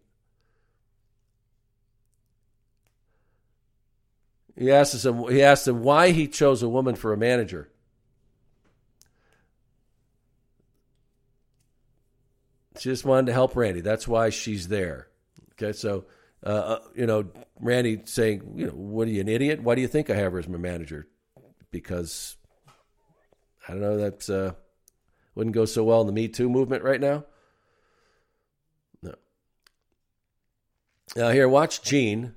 He asked him. He asked him why he chose a woman for a manager. She just wanted to help Randy. That's why she's there. Okay, so uh, uh, you know, Randy saying, you know, what are you an idiot? Why do you think I have her as my manager? Because I don't know. That uh, wouldn't go so well in the Me Too movement right now. No. Now here, watch Gene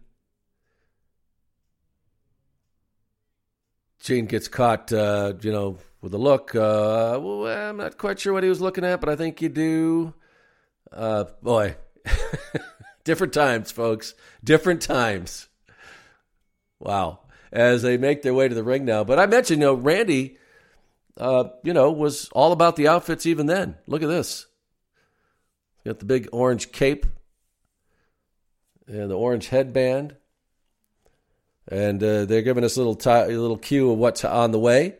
Gene gets caught, uh, you know, with a look. Uh, well, I'm not quite sure what he was looking at, but I think you do. Uh, boy, *laughs* different times, folks. Different times. Wow. As they make their way to the ring now. But I mentioned, you know, Randy, uh, you know, was all about the outfits even then. Look at this. Got the big orange cape and the orange headband and uh, they're giving us a little little cue of what's on the way.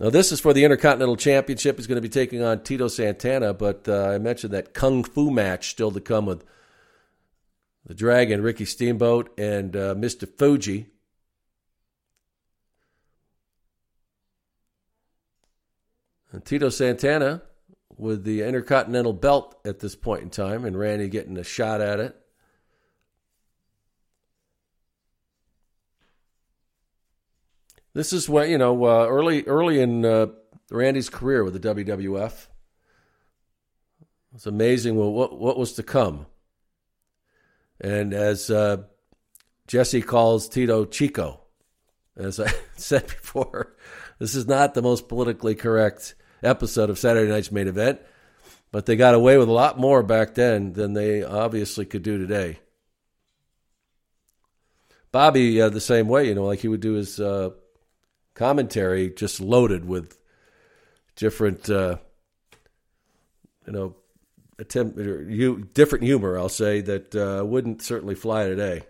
Now, this is for the Intercontinental Championship. He's going to be taking on Tito Santana, but uh, I mentioned that kung fu match still to come with the Dragon, Ricky Steamboat, and uh, Mr. Fuji. And Tito Santana with the Intercontinental belt at this point in time, and Randy getting a shot at it. This is what you know uh, early early in uh, Randy's career with the WWF. It's amazing what, what what was to come. And as uh, Jesse calls Tito Chico, as I *laughs* said before, this is not the most politically correct episode of Saturday Night's Main Event, but they got away with a lot more back then than they obviously could do today. Bobby, uh, the same way, you know, like he would do his uh, commentary just loaded with different, uh, you know, attempt you different humor. I'll say that uh, wouldn't certainly fly today.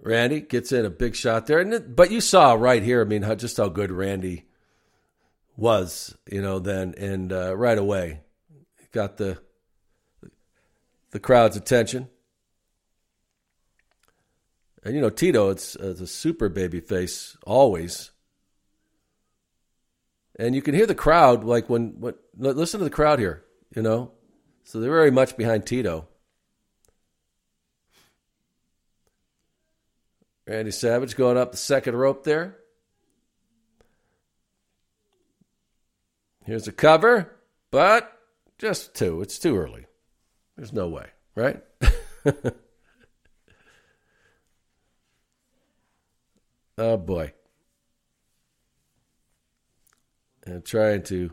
Randy gets in a big shot there, and but you saw right here. I mean, how, just how good Randy was, you know, then and uh, right away got the the crowd's attention. And you know, Tito, it's, it's a super baby face always. And you can hear the crowd like when what listen to the crowd here, you know. So they're very much behind Tito. Randy Savage going up the second rope there. Here's a cover, but just two. It's too early. There's no way, right? *laughs* oh boy. And trying to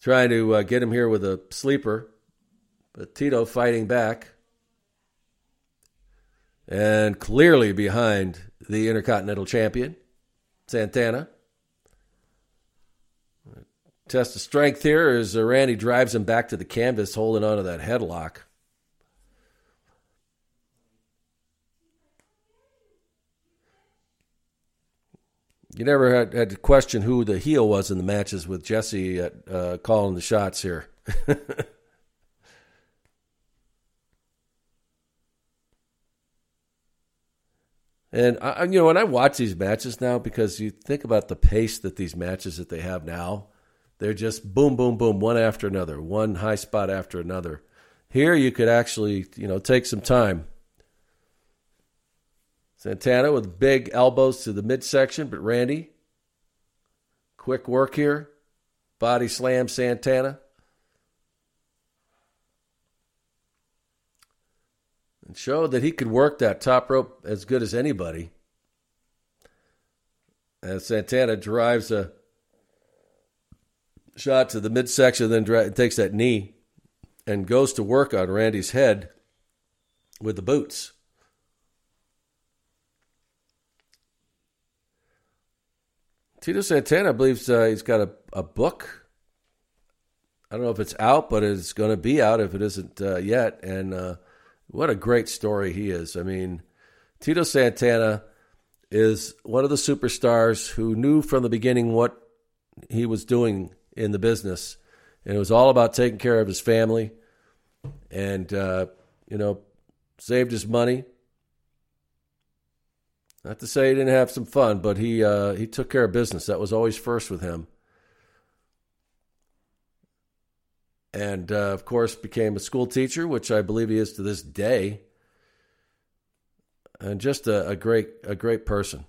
trying to uh, get him here with a sleeper, but Tito fighting back and clearly behind the Intercontinental Champion, Santana. Test of strength here as Randy drives him back to the canvas, holding onto that headlock. You never had, had to question who the heel was in the matches with Jesse at, uh, calling the shots here. *laughs* And I, you know, when I watch these matches now, because you think about the pace that these matches that they have now, they're just boom, boom, boom, one after another, one high spot after another. Here, you could actually, you know, take some time. Santana with big elbows to the midsection, but Randy, quick work here, body slam Santana. and showed that he could work that top rope as good as anybody. As Santana drives a shot to the midsection, then dra- takes that knee and goes to work on Randy's head with the boots. Tito Santana believes uh, he's got a, a book. I don't know if it's out, but it's going to be out if it isn't uh, yet. And uh, what a great story he is. I mean, Tito Santana is one of the superstars who knew from the beginning what he was doing in the business. And it was all about taking care of his family and, uh, you know, saved his money. Not to say he didn't have some fun, but he uh, he took care of business. That was always first with him. and uh, of course became a school teacher, which I believe he is to this day, and just a, a great a great person.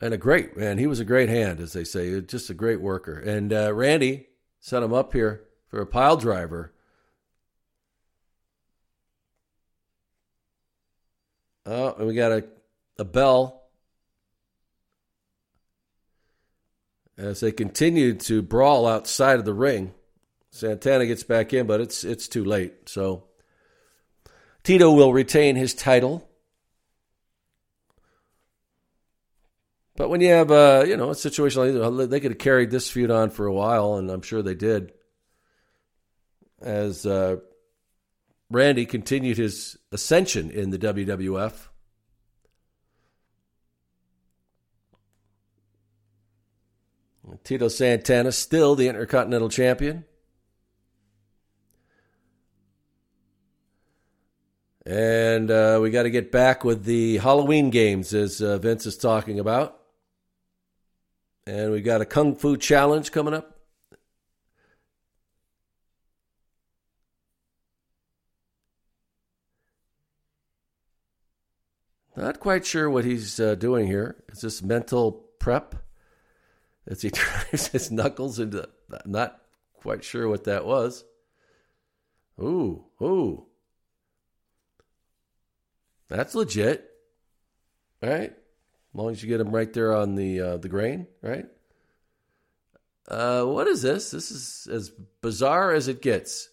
And a great man, he was a great hand, as they say, just a great worker. And uh, Randy set him up here for a pile driver. Oh, and we got a, a bell as they continue to brawl outside of the ring. Santana gets back in, but it's it's too late. So Tito will retain his title. But when you have a you know a situation like this, they could have carried this feud on for a while, and I'm sure they did. As uh, Randy continued his ascension in the WWF. Tito Santana still the Intercontinental Champion. And uh, we got to get back with the Halloween games, as uh, Vince is talking about. And we got a Kung Fu Challenge coming up. Not quite sure what he's uh, doing here. Is this mental prep? As he *laughs* drives his knuckles into. Not quite sure what that was. Ooh, ooh. That's legit, right? As long as you get them right there on the uh, the grain, right? Uh, what is this? This is as bizarre as it gets.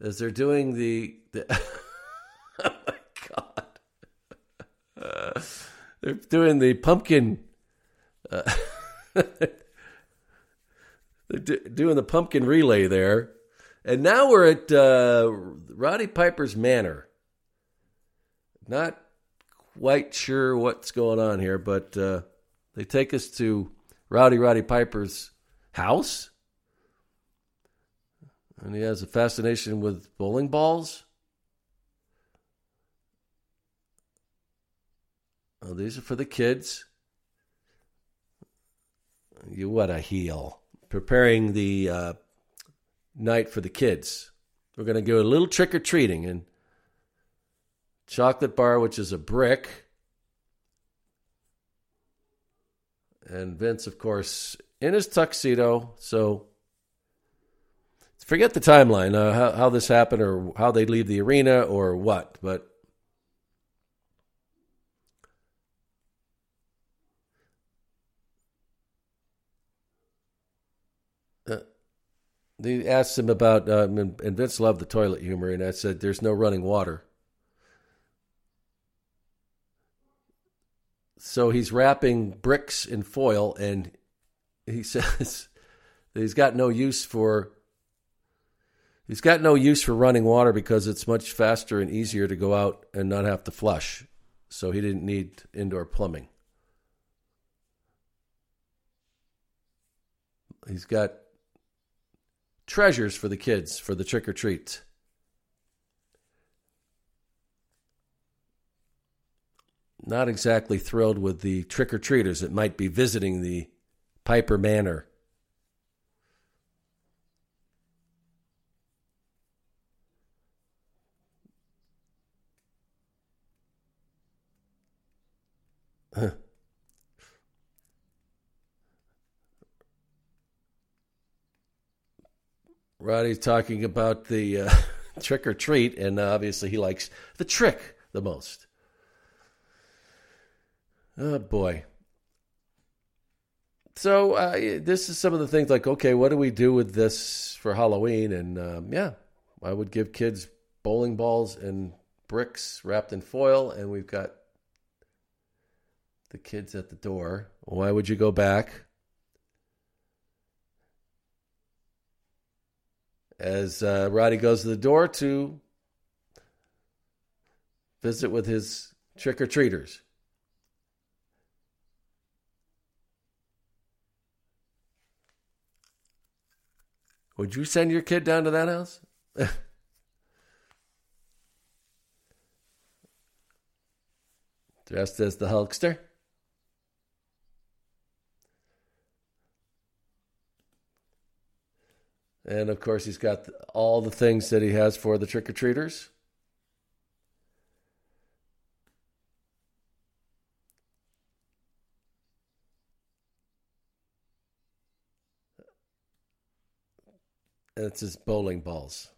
As they're doing the, the *laughs* oh my god, uh, they're doing the pumpkin. Uh, *laughs* they're do, doing the pumpkin relay there, and now we're at uh, Roddy Piper's manor. Not quite sure what's going on here, but uh, they take us to Rowdy Roddy Piper's house. And he has a fascination with bowling balls. Oh, these are for the kids. You what a heel. Preparing the uh, night for the kids. We're going to go a little trick or treating and chocolate bar, which is a brick. And Vince, of course, in his tuxedo. So forget the timeline, uh, how, how this happened or how they leave the arena or what, but. They asked him about, uh, and Vince loved the toilet humor, and I said, "There's no running water." So he's wrapping bricks in foil, and he *laughs* says he's got no use for he's got no use for running water because it's much faster and easier to go out and not have to flush. So he didn't need indoor plumbing. He's got treasures for the kids for the trick or treat. not exactly thrilled with the trick or treaters that might be visiting the Piper Manor. Roddy's talking about the uh, *laughs* trick or treat, and obviously he likes the trick the most. Oh boy. So uh, this is some of the things like, okay, what do we do with this for Halloween? And um, yeah, I would give kids bowling balls and bricks wrapped in foil, and we've got the kids at the door. Why would you go back? As uh, Roddy goes to the door to visit with his trick or treaters. Would you send your kid down to that house? *laughs* Dressed as the Hulkster? And of course, he's got all the things that he has for the trick or treaters. And it's his bowling balls.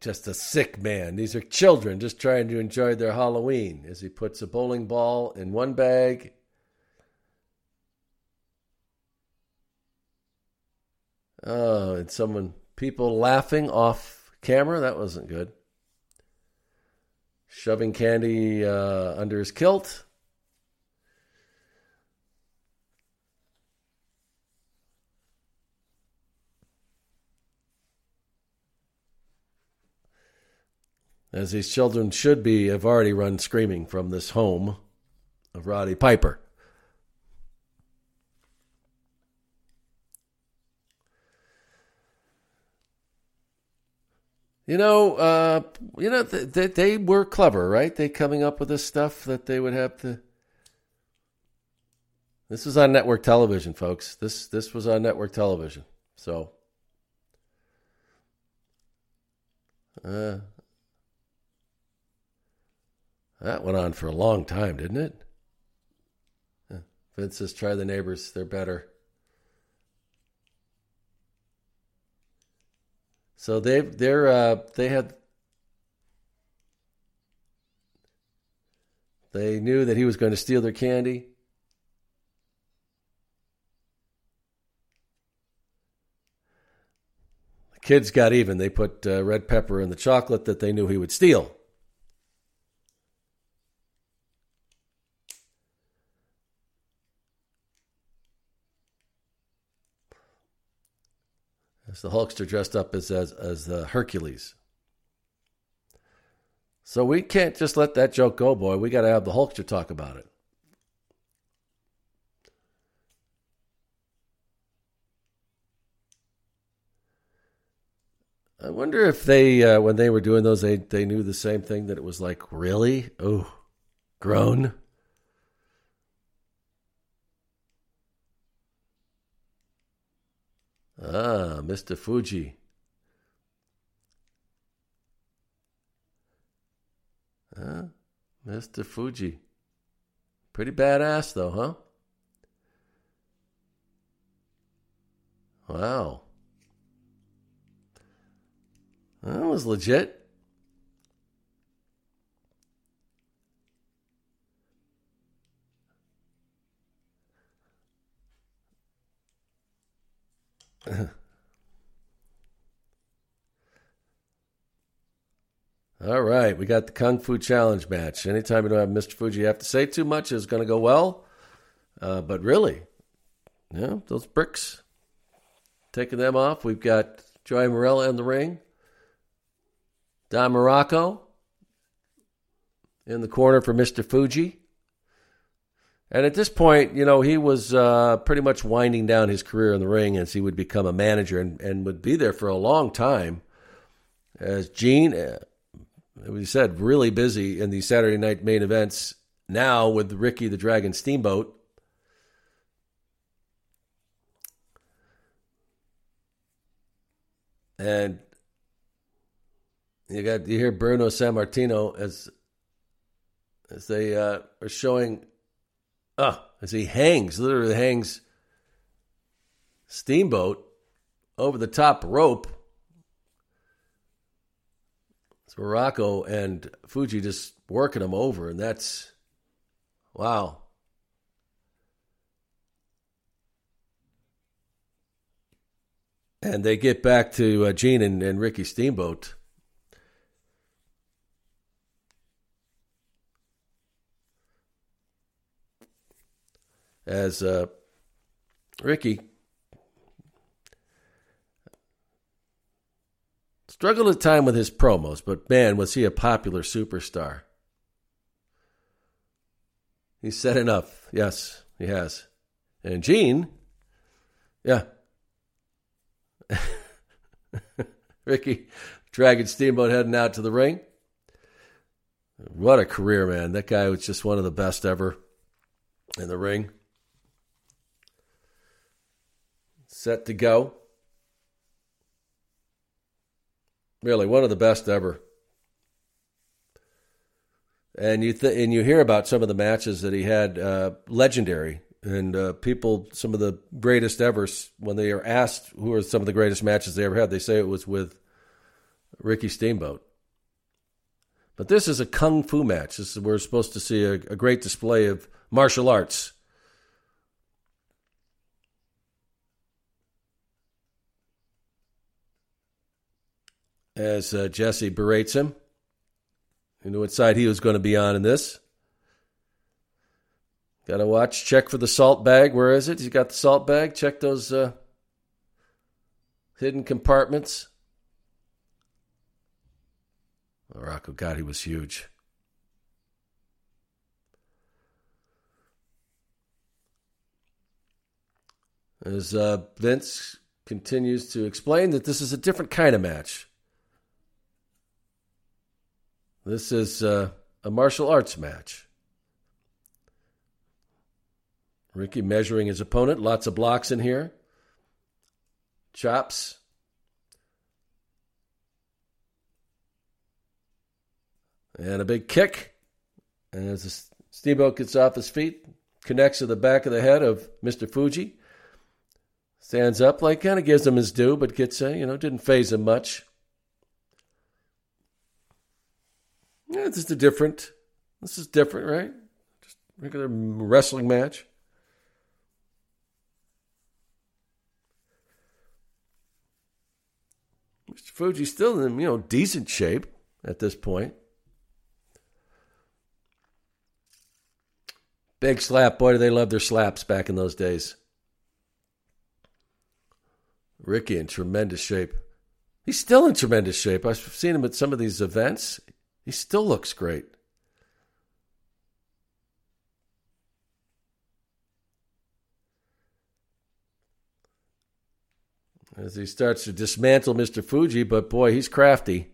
Just a sick man. These are children just trying to enjoy their Halloween as he puts a bowling ball in one bag. Oh, and someone, people laughing off camera. That wasn't good shoving candy uh, under his kilt. as these children should be, have already run screaming from this home of Roddy Piper. You know, uh, you know they were clever, right? They coming up with this stuff that they would have to. This was on network television, folks. This this was on network television, so. Uh, that went on for a long time, didn't it? Vince says, "Try the neighbors; they're better." So they've they're uh, they had they knew that he was going to steal their candy. The kids got even. They put uh, red pepper in the chocolate that they knew he would steal. The Hulkster dressed up as as, as the Hercules. So we can't just let that joke go, boy. We got to have the Hulkster talk about it. I wonder if they, uh, when they were doing those, they they knew the same thing that it was like, really? Oh, grown. Ah, Mr. Fuji. Huh? Mr. Fuji. Pretty badass, though, huh? Wow. That was legit. *laughs* All right, we got the Kung Fu Challenge match. Anytime you don't have Mr. Fuji, you have to say too much is going to go well. Uh, but really, yeah, those bricks, taking them off. We've got Joey Marella in the ring. Don Muraco in the corner for Mr. Fuji. And at this point, you know, he was uh, pretty much winding down his career in the ring as he would become a manager and, and would be there for a long time. As Gene, uh, we said, really busy in the Saturday night main events now with Ricky the Dragon Steamboat. And you got you hear Bruno Sammartino as as they uh, are showing oh, as he hangs, literally hangs Steamboat over the top rope. It's Muraco and Fuji just working him over, and that's wow. And they get back to uh, Gene and, and Ricky Steamboat. As uh, Ricky struggled at time with his promos, but man, was he a popular superstar. He's said enough. Yes, he has. And Gene, yeah. *laughs* Ricky Dragon Steamboat heading out to the ring. What a career, man. That guy was just one of the best ever in the ring. Set to go. Really, one of the best ever. And you th- and you hear about some of the matches that he had, uh, legendary, and uh, people, some of the greatest ever. When they are asked who are some of the greatest matches they ever had, they say it was with Ricky Steamboat. But this is a kung fu match. This is we're supposed to see a, a great display of martial arts. As uh, Jesse berates him, you knew what side he was going to be on in this. Got to watch. Check for the salt bag. Where is it? He's got the salt bag. Check those uh, hidden compartments. Muraco, God, he was huge. As uh, Vince continues to explain that this is a different kind of match. This is uh, a martial arts match. Ricky measuring his opponent. Lots of blocks in here. Chops. And a big kick. And as Steamboat gets off his feet, connects to the back of the head of Mr. Fuji. Stands up, like kind of gives him his due, but gets, uh, you know, didn't phase him much. Yeah, this is different. This is different, right? Just regular wrestling match. Mr. Fuji's still in, you know, decent shape at this point. Big slap. Boy, do they love their slaps back in those days. Ricky in tremendous shape. He's still in tremendous shape. I've seen him at some of these events. He still looks great. As he starts to dismantle Mr. Fuji, but boy, he's crafty.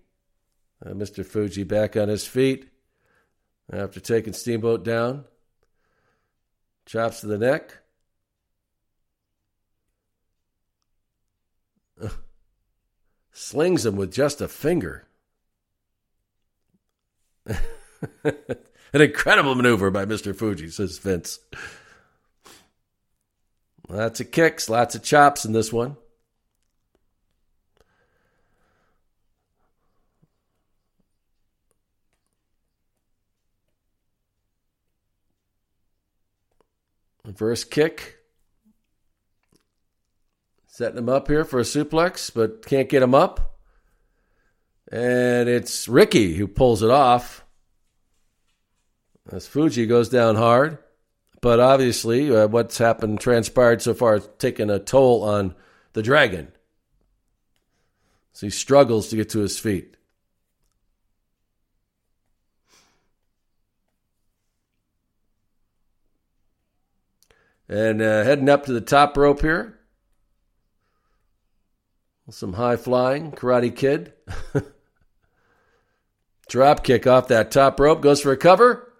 Uh, Mr. Fuji back on his feet after taking Steamboat down. Chops to the neck. *laughs* Slings him with just a finger. *laughs* An incredible maneuver by Mr. Fuji, says Vince. Lots of kicks, lots of chops in this one. Reverse kick. Setting him up here for a suplex, but can't get him up. And it's Ricky who pulls it off. As Fuji goes down hard. But obviously, uh, what's happened, transpired so far, has taken a toll on the dragon. So he struggles to get to his feet. And uh, heading up to the top rope here. Some high flying, Karate Kid. *laughs* Drop kick off that top rope, goes for a cover.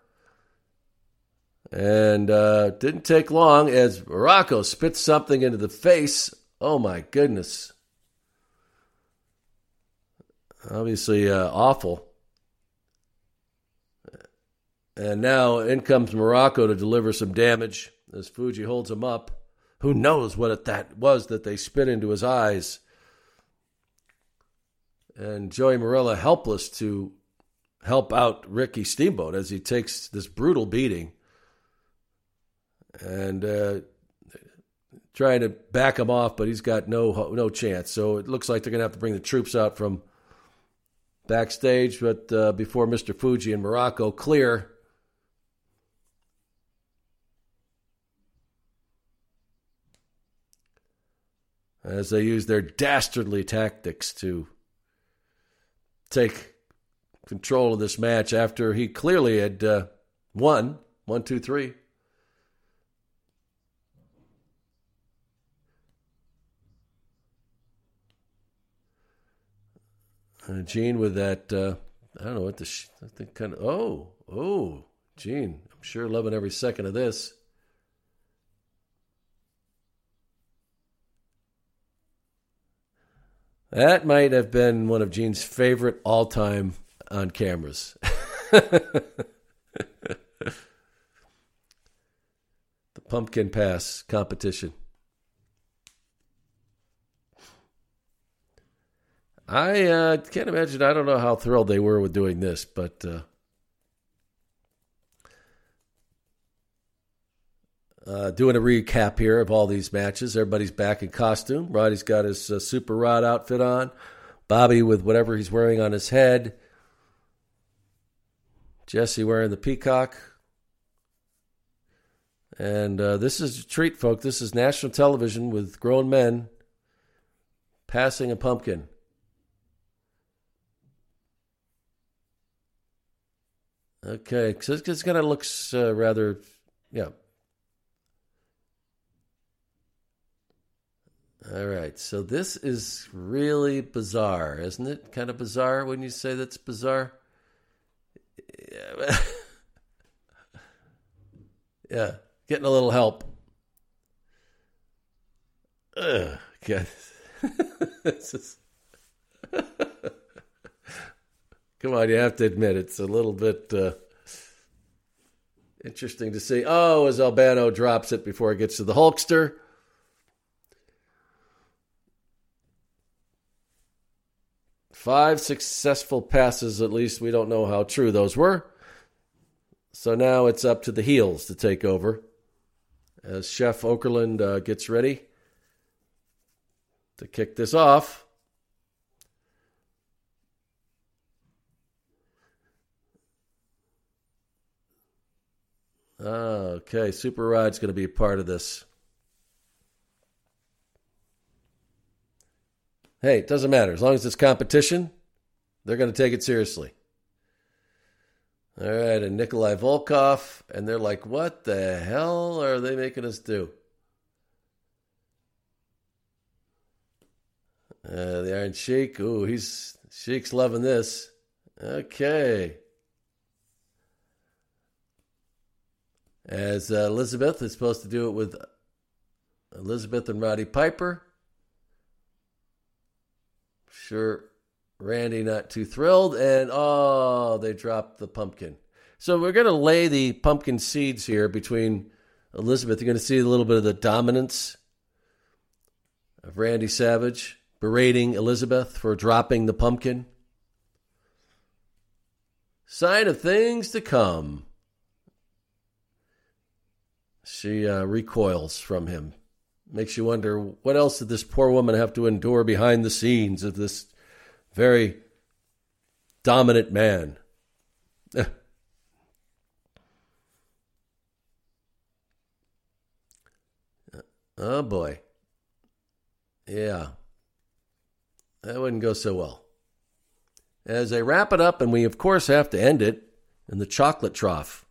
And uh, didn't take long as Muraco spits something into the face. Oh my goodness. Obviously uh, awful. And now in comes Muraco to deliver some damage as Fuji holds him up. Who knows what it, that was that they spit into his eyes? And Joey Marella helpless to help out Ricky Steamboat as he takes this brutal beating and uh, trying to back him off, but he's got no no chance. So it looks like they're going to have to bring the troops out from backstage. But uh, before Mr. Fuji and Muraco clear, as they use their dastardly tactics to take control of this match after he clearly had uh, won one, two, three. Uh, Gene with that, uh, I don't know what the, sh- I think kind of, oh, oh, Gene, I'm sure loving every second of this. That might have been one of Gene's favorite all time on cameras. *laughs* the pumpkin pass competition. I uh, can't imagine. I don't know how thrilled they were with doing this, but uh, uh, doing a recap here of all these matches. Everybody's back in costume. Roddy's got his uh, Super Rod outfit on. Bobby with whatever he's wearing on his head. Jesse wearing the peacock. And uh, this is a treat, folks. This is national television with grown men passing a pumpkin. Okay, so it's kind of looks uh, rather, yeah. All right, so this is really bizarre, isn't it? Kind of bizarre when you say that's bizarre. Yeah, *laughs* yeah getting a little help. Ugh, God. *laughs* this is... *laughs* Come on, you have to admit it's a little bit uh, interesting to see. Oh, as Albano drops it before it gets to the Hulkster. Five successful passes, at least. We don't know how true those were. So now it's up to the heels to take over as Chef Okerlund uh, gets ready to kick this off. Okay, Super Ride's going to be a part of this. Hey, it doesn't matter. As long as it's competition, they're going to take it seriously. All right, and Nikolai Volkov, and they're like, what the hell are they making us do? Uh, the Iron Sheik, ooh, he's Sheik's loving this. Okay. As uh, Elizabeth is supposed to do it with Elizabeth and Roddy Piper. Sure, Randy not too thrilled, and oh, they dropped the pumpkin. So we're going to lay the pumpkin seeds here between Elizabeth. You're going to see a little bit of the dominance of Randy Savage berating Elizabeth for dropping the pumpkin. Sign of things to come. She uh, recoils from him. Makes you wonder what else did this poor woman have to endure behind the scenes of this very dominant man. *laughs* oh boy. Yeah. That wouldn't go so well. As I wrap it up, and we of course have to end it in the chocolate trough.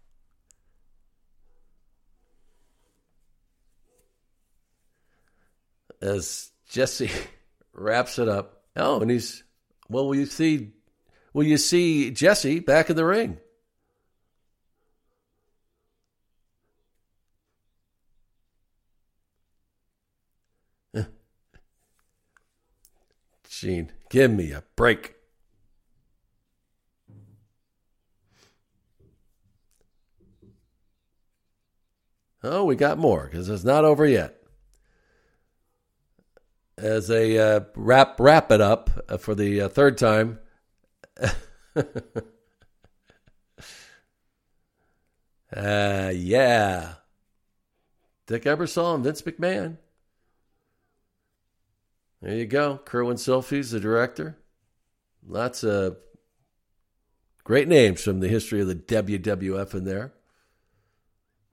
As Jesse *laughs* wraps it up. Oh, and he's well, will you see will you see Jesse back in the ring? *laughs* Gene, give me a break. Oh, we got more because it's not over yet. As they uh, wrap wrap it up uh, for the uh, third time. *laughs* uh, yeah. Dick Ebersol and Vince McMahon. There you go. Kerwin Silfies, the director. Lots of great names from the history of the WWF in there.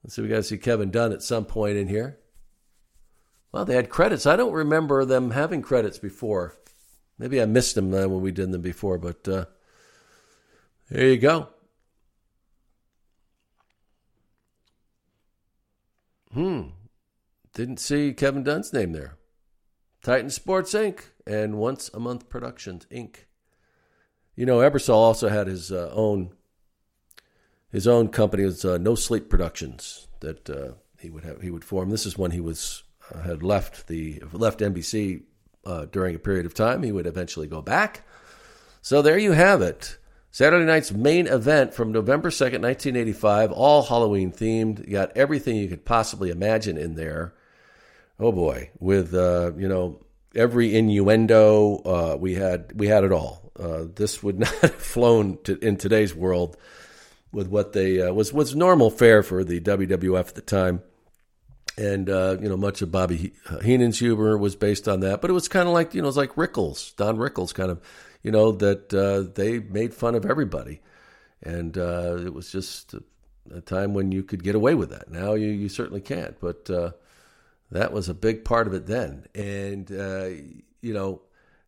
Let's see, we got to see Kevin Dunn at some point in here. Well, they had credits. I don't remember them having credits before. Maybe I missed them uh, when we did them before, but uh, there you go. Hmm. Didn't see Kevin Dunn's name there. Titan Sports Inc. and Once a Month Productions Inc. You know, Ebersol also had his uh, own his own company, was uh, No Sleep Productions, that uh, he would have he would form. This is when he was had left the left NBC uh, during a period of time. He would eventually go back. So there you have it. Saturday night's main event from November 2nd, 1985, all Halloween themed. You got everything you could possibly imagine in there. Oh boy, with uh, you know every innuendo, uh, we had we had it all. Uh, this would *laughs* not have flown to, in today's world with what they uh, was was normal fare for the WWF at the time and uh, you know much of Bobby Heenan's humor was based on that. But it was kind of like you know it's like Rickles, Don Rickles, kind of you know that uh, they made fun of everybody, and uh, it was just a, a, time when you could get away with that. Now you you certainly can't, but uh, that was a big part of it then, and uh, you know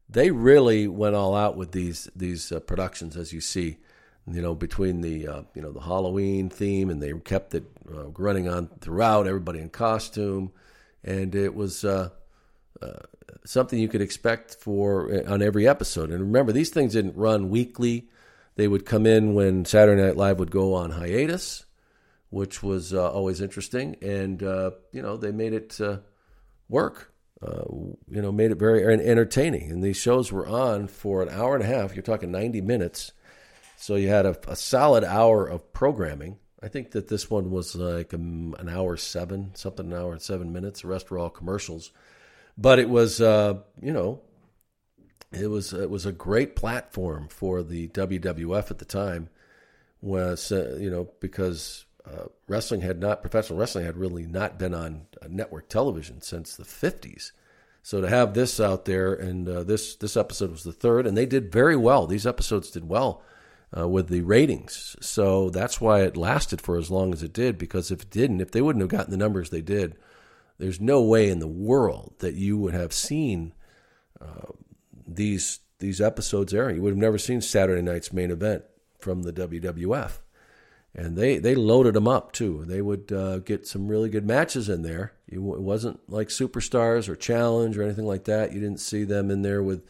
they really went all out with these these uh, productions, as you see you know, between the uh, you know the Halloween theme, and they kept it uh, running on throughout. Everybody in costume, and it was uh, uh something you could expect for uh, on every episode. And remember, these things didn't run weekly; They would come in when Saturday Night Live would go on hiatus, which was uh, always interesting, and you know they made it work. You know, made it very entertaining. And these shows were on for an hour and a half. You're talking 90 minutes, so you had a, a solid hour of programming. I think that this one was like um, an hour seven, something an hour and seven minutes. The rest were all commercials, but it was uh, you know it was it was a great platform for the WWF at the time. Was uh, you know because uh, wrestling had not professional wrestling had really not been on network television since the fifties. So to have this out there, and uh, this this episode was the third, and they did very well. These episodes did well uh, with the ratings, so that's why it lasted for as long as it did. Because if it didn't, if they wouldn't have gotten the numbers they did, there's no way in the world that you would have seen uh, these these episodes airing. You would have never seen Saturday night's main event from the WWF, and they they loaded them up too. They would uh, get some really good matches in there. it wasn't like superstars or challenge or anything like that. You didn't see them in there with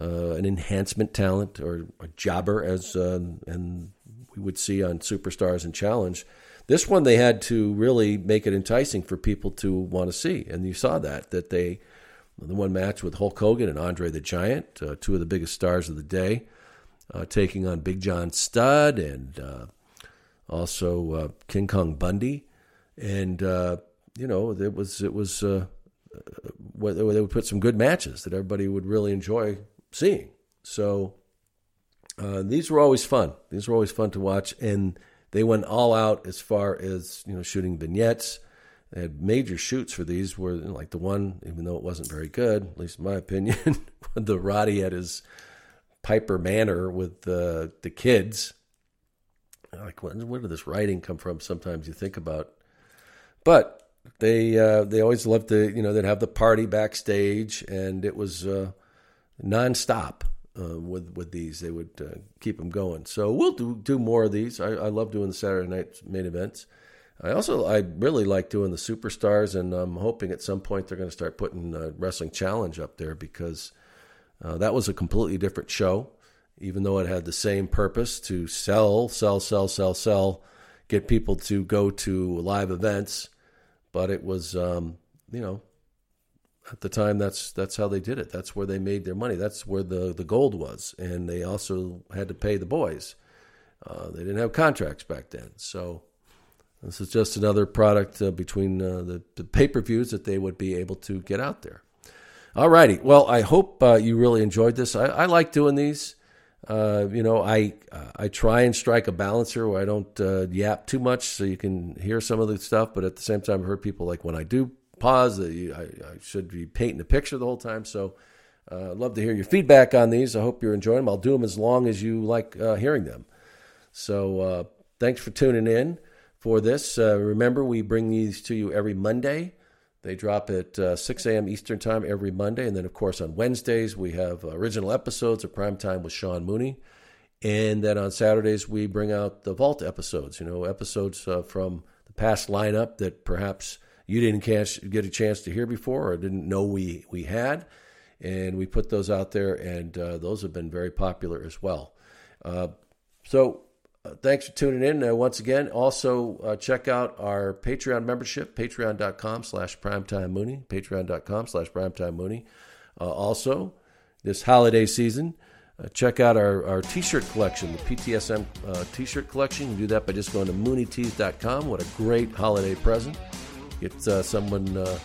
uh, an enhancement talent or a jobber as uh, and we would see on superstars and challenge. This one they had to really make it enticing for people to want to see, and you saw that that they the one match with Hulk Hogan and Andre the Giant, uh, two of the biggest stars of the day, uh, taking on Big John Studd and uh, also uh, King Kong Bundy, and you know it was it was they would put some good matches that everybody would really enjoy seeing. So these were always fun. These were always fun to watch, and they went all out as far as you know shooting vignettes they had major shoots for these. Were like the one, even though it wasn't very good, at least in my *laughs* opinion, *laughs* the Roddy at his Piper Manor with the the kids. Like, where did this writing come from? Sometimes you think about, but they uh, they always loved to you know they'd have the party backstage, and it was uh, nonstop. Uh, with with these, they would uh, keep them going. So we'll do do more of these. I, I love doing the Saturday night main events. I also I really like doing the superstars, and I'm hoping at some point they're going to start putting uh, Wrestling Challenge up there because uh, that was a completely different show. Even though it had the same purpose to sell, sell, sell, sell, sell, get people to go to live events, but it was um, you know at the time that's that's how they did it. That's where they made their money. That's where the the gold was, and they also had to pay the boys. Uh, they didn't have contracts back then, so this is just another product uh, between uh, the, the pay per views that they would be able to get out there. All righty. Well, I hope uh, you really enjoyed this. I, I like doing these. Uh, you know, I I try and strike a balance here where I don't uh, yap too much, so you can hear some of the stuff. But at the same time, I've heard people like when I do pause, I, I should be painting a picture the whole time. So, uh, I'd love to hear your feedback on these. I hope you're enjoying them. I'll do them as long as you like hearing them. So, thanks for tuning in for this. Uh, remember, we bring these to you every Monday. They drop at uh, 6 a.m. Eastern Time every Monday. And then, of course, on Wednesdays, we have original episodes of Prime Time with Sean Mooney. And then on Saturdays, we bring out the Vault episodes, you know, episodes uh, from the past lineup that perhaps you didn't catch, get a chance to hear before or didn't know we, we had. And we put those out there, and uh, those have been very popular as well. Uh, so uh, thanks for tuning in uh, once again. Also, uh, check out our Patreon membership, patreon.com slash primetimemooney, patreon.com slash primetimemooney. Uh, also, this holiday season, uh, check out our, our t-shirt collection, the PTSM uh, t-shirt collection. You can do that by just going to mooneytees.com. What a great holiday present. Get uh, someone uh,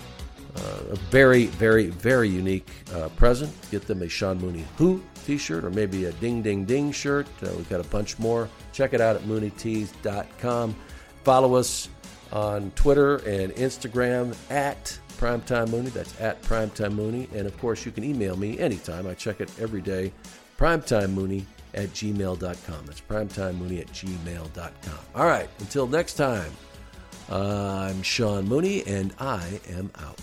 uh, a very, very, very unique present. Get them a Sean Mooney Who t-shirt or maybe a Ding Ding Ding shirt. we've got a bunch more. Check it out at mooneytees.com. Follow us on Twitter and Instagram at Primetime Mooney. That's at Primetime Mooney. And of course, you can email me anytime. I check it every day. Primetime Mooney at gmail.com. That's Primetime Mooney at gmail.com. All right, until next time, I'm Sean Mooney, and I am out.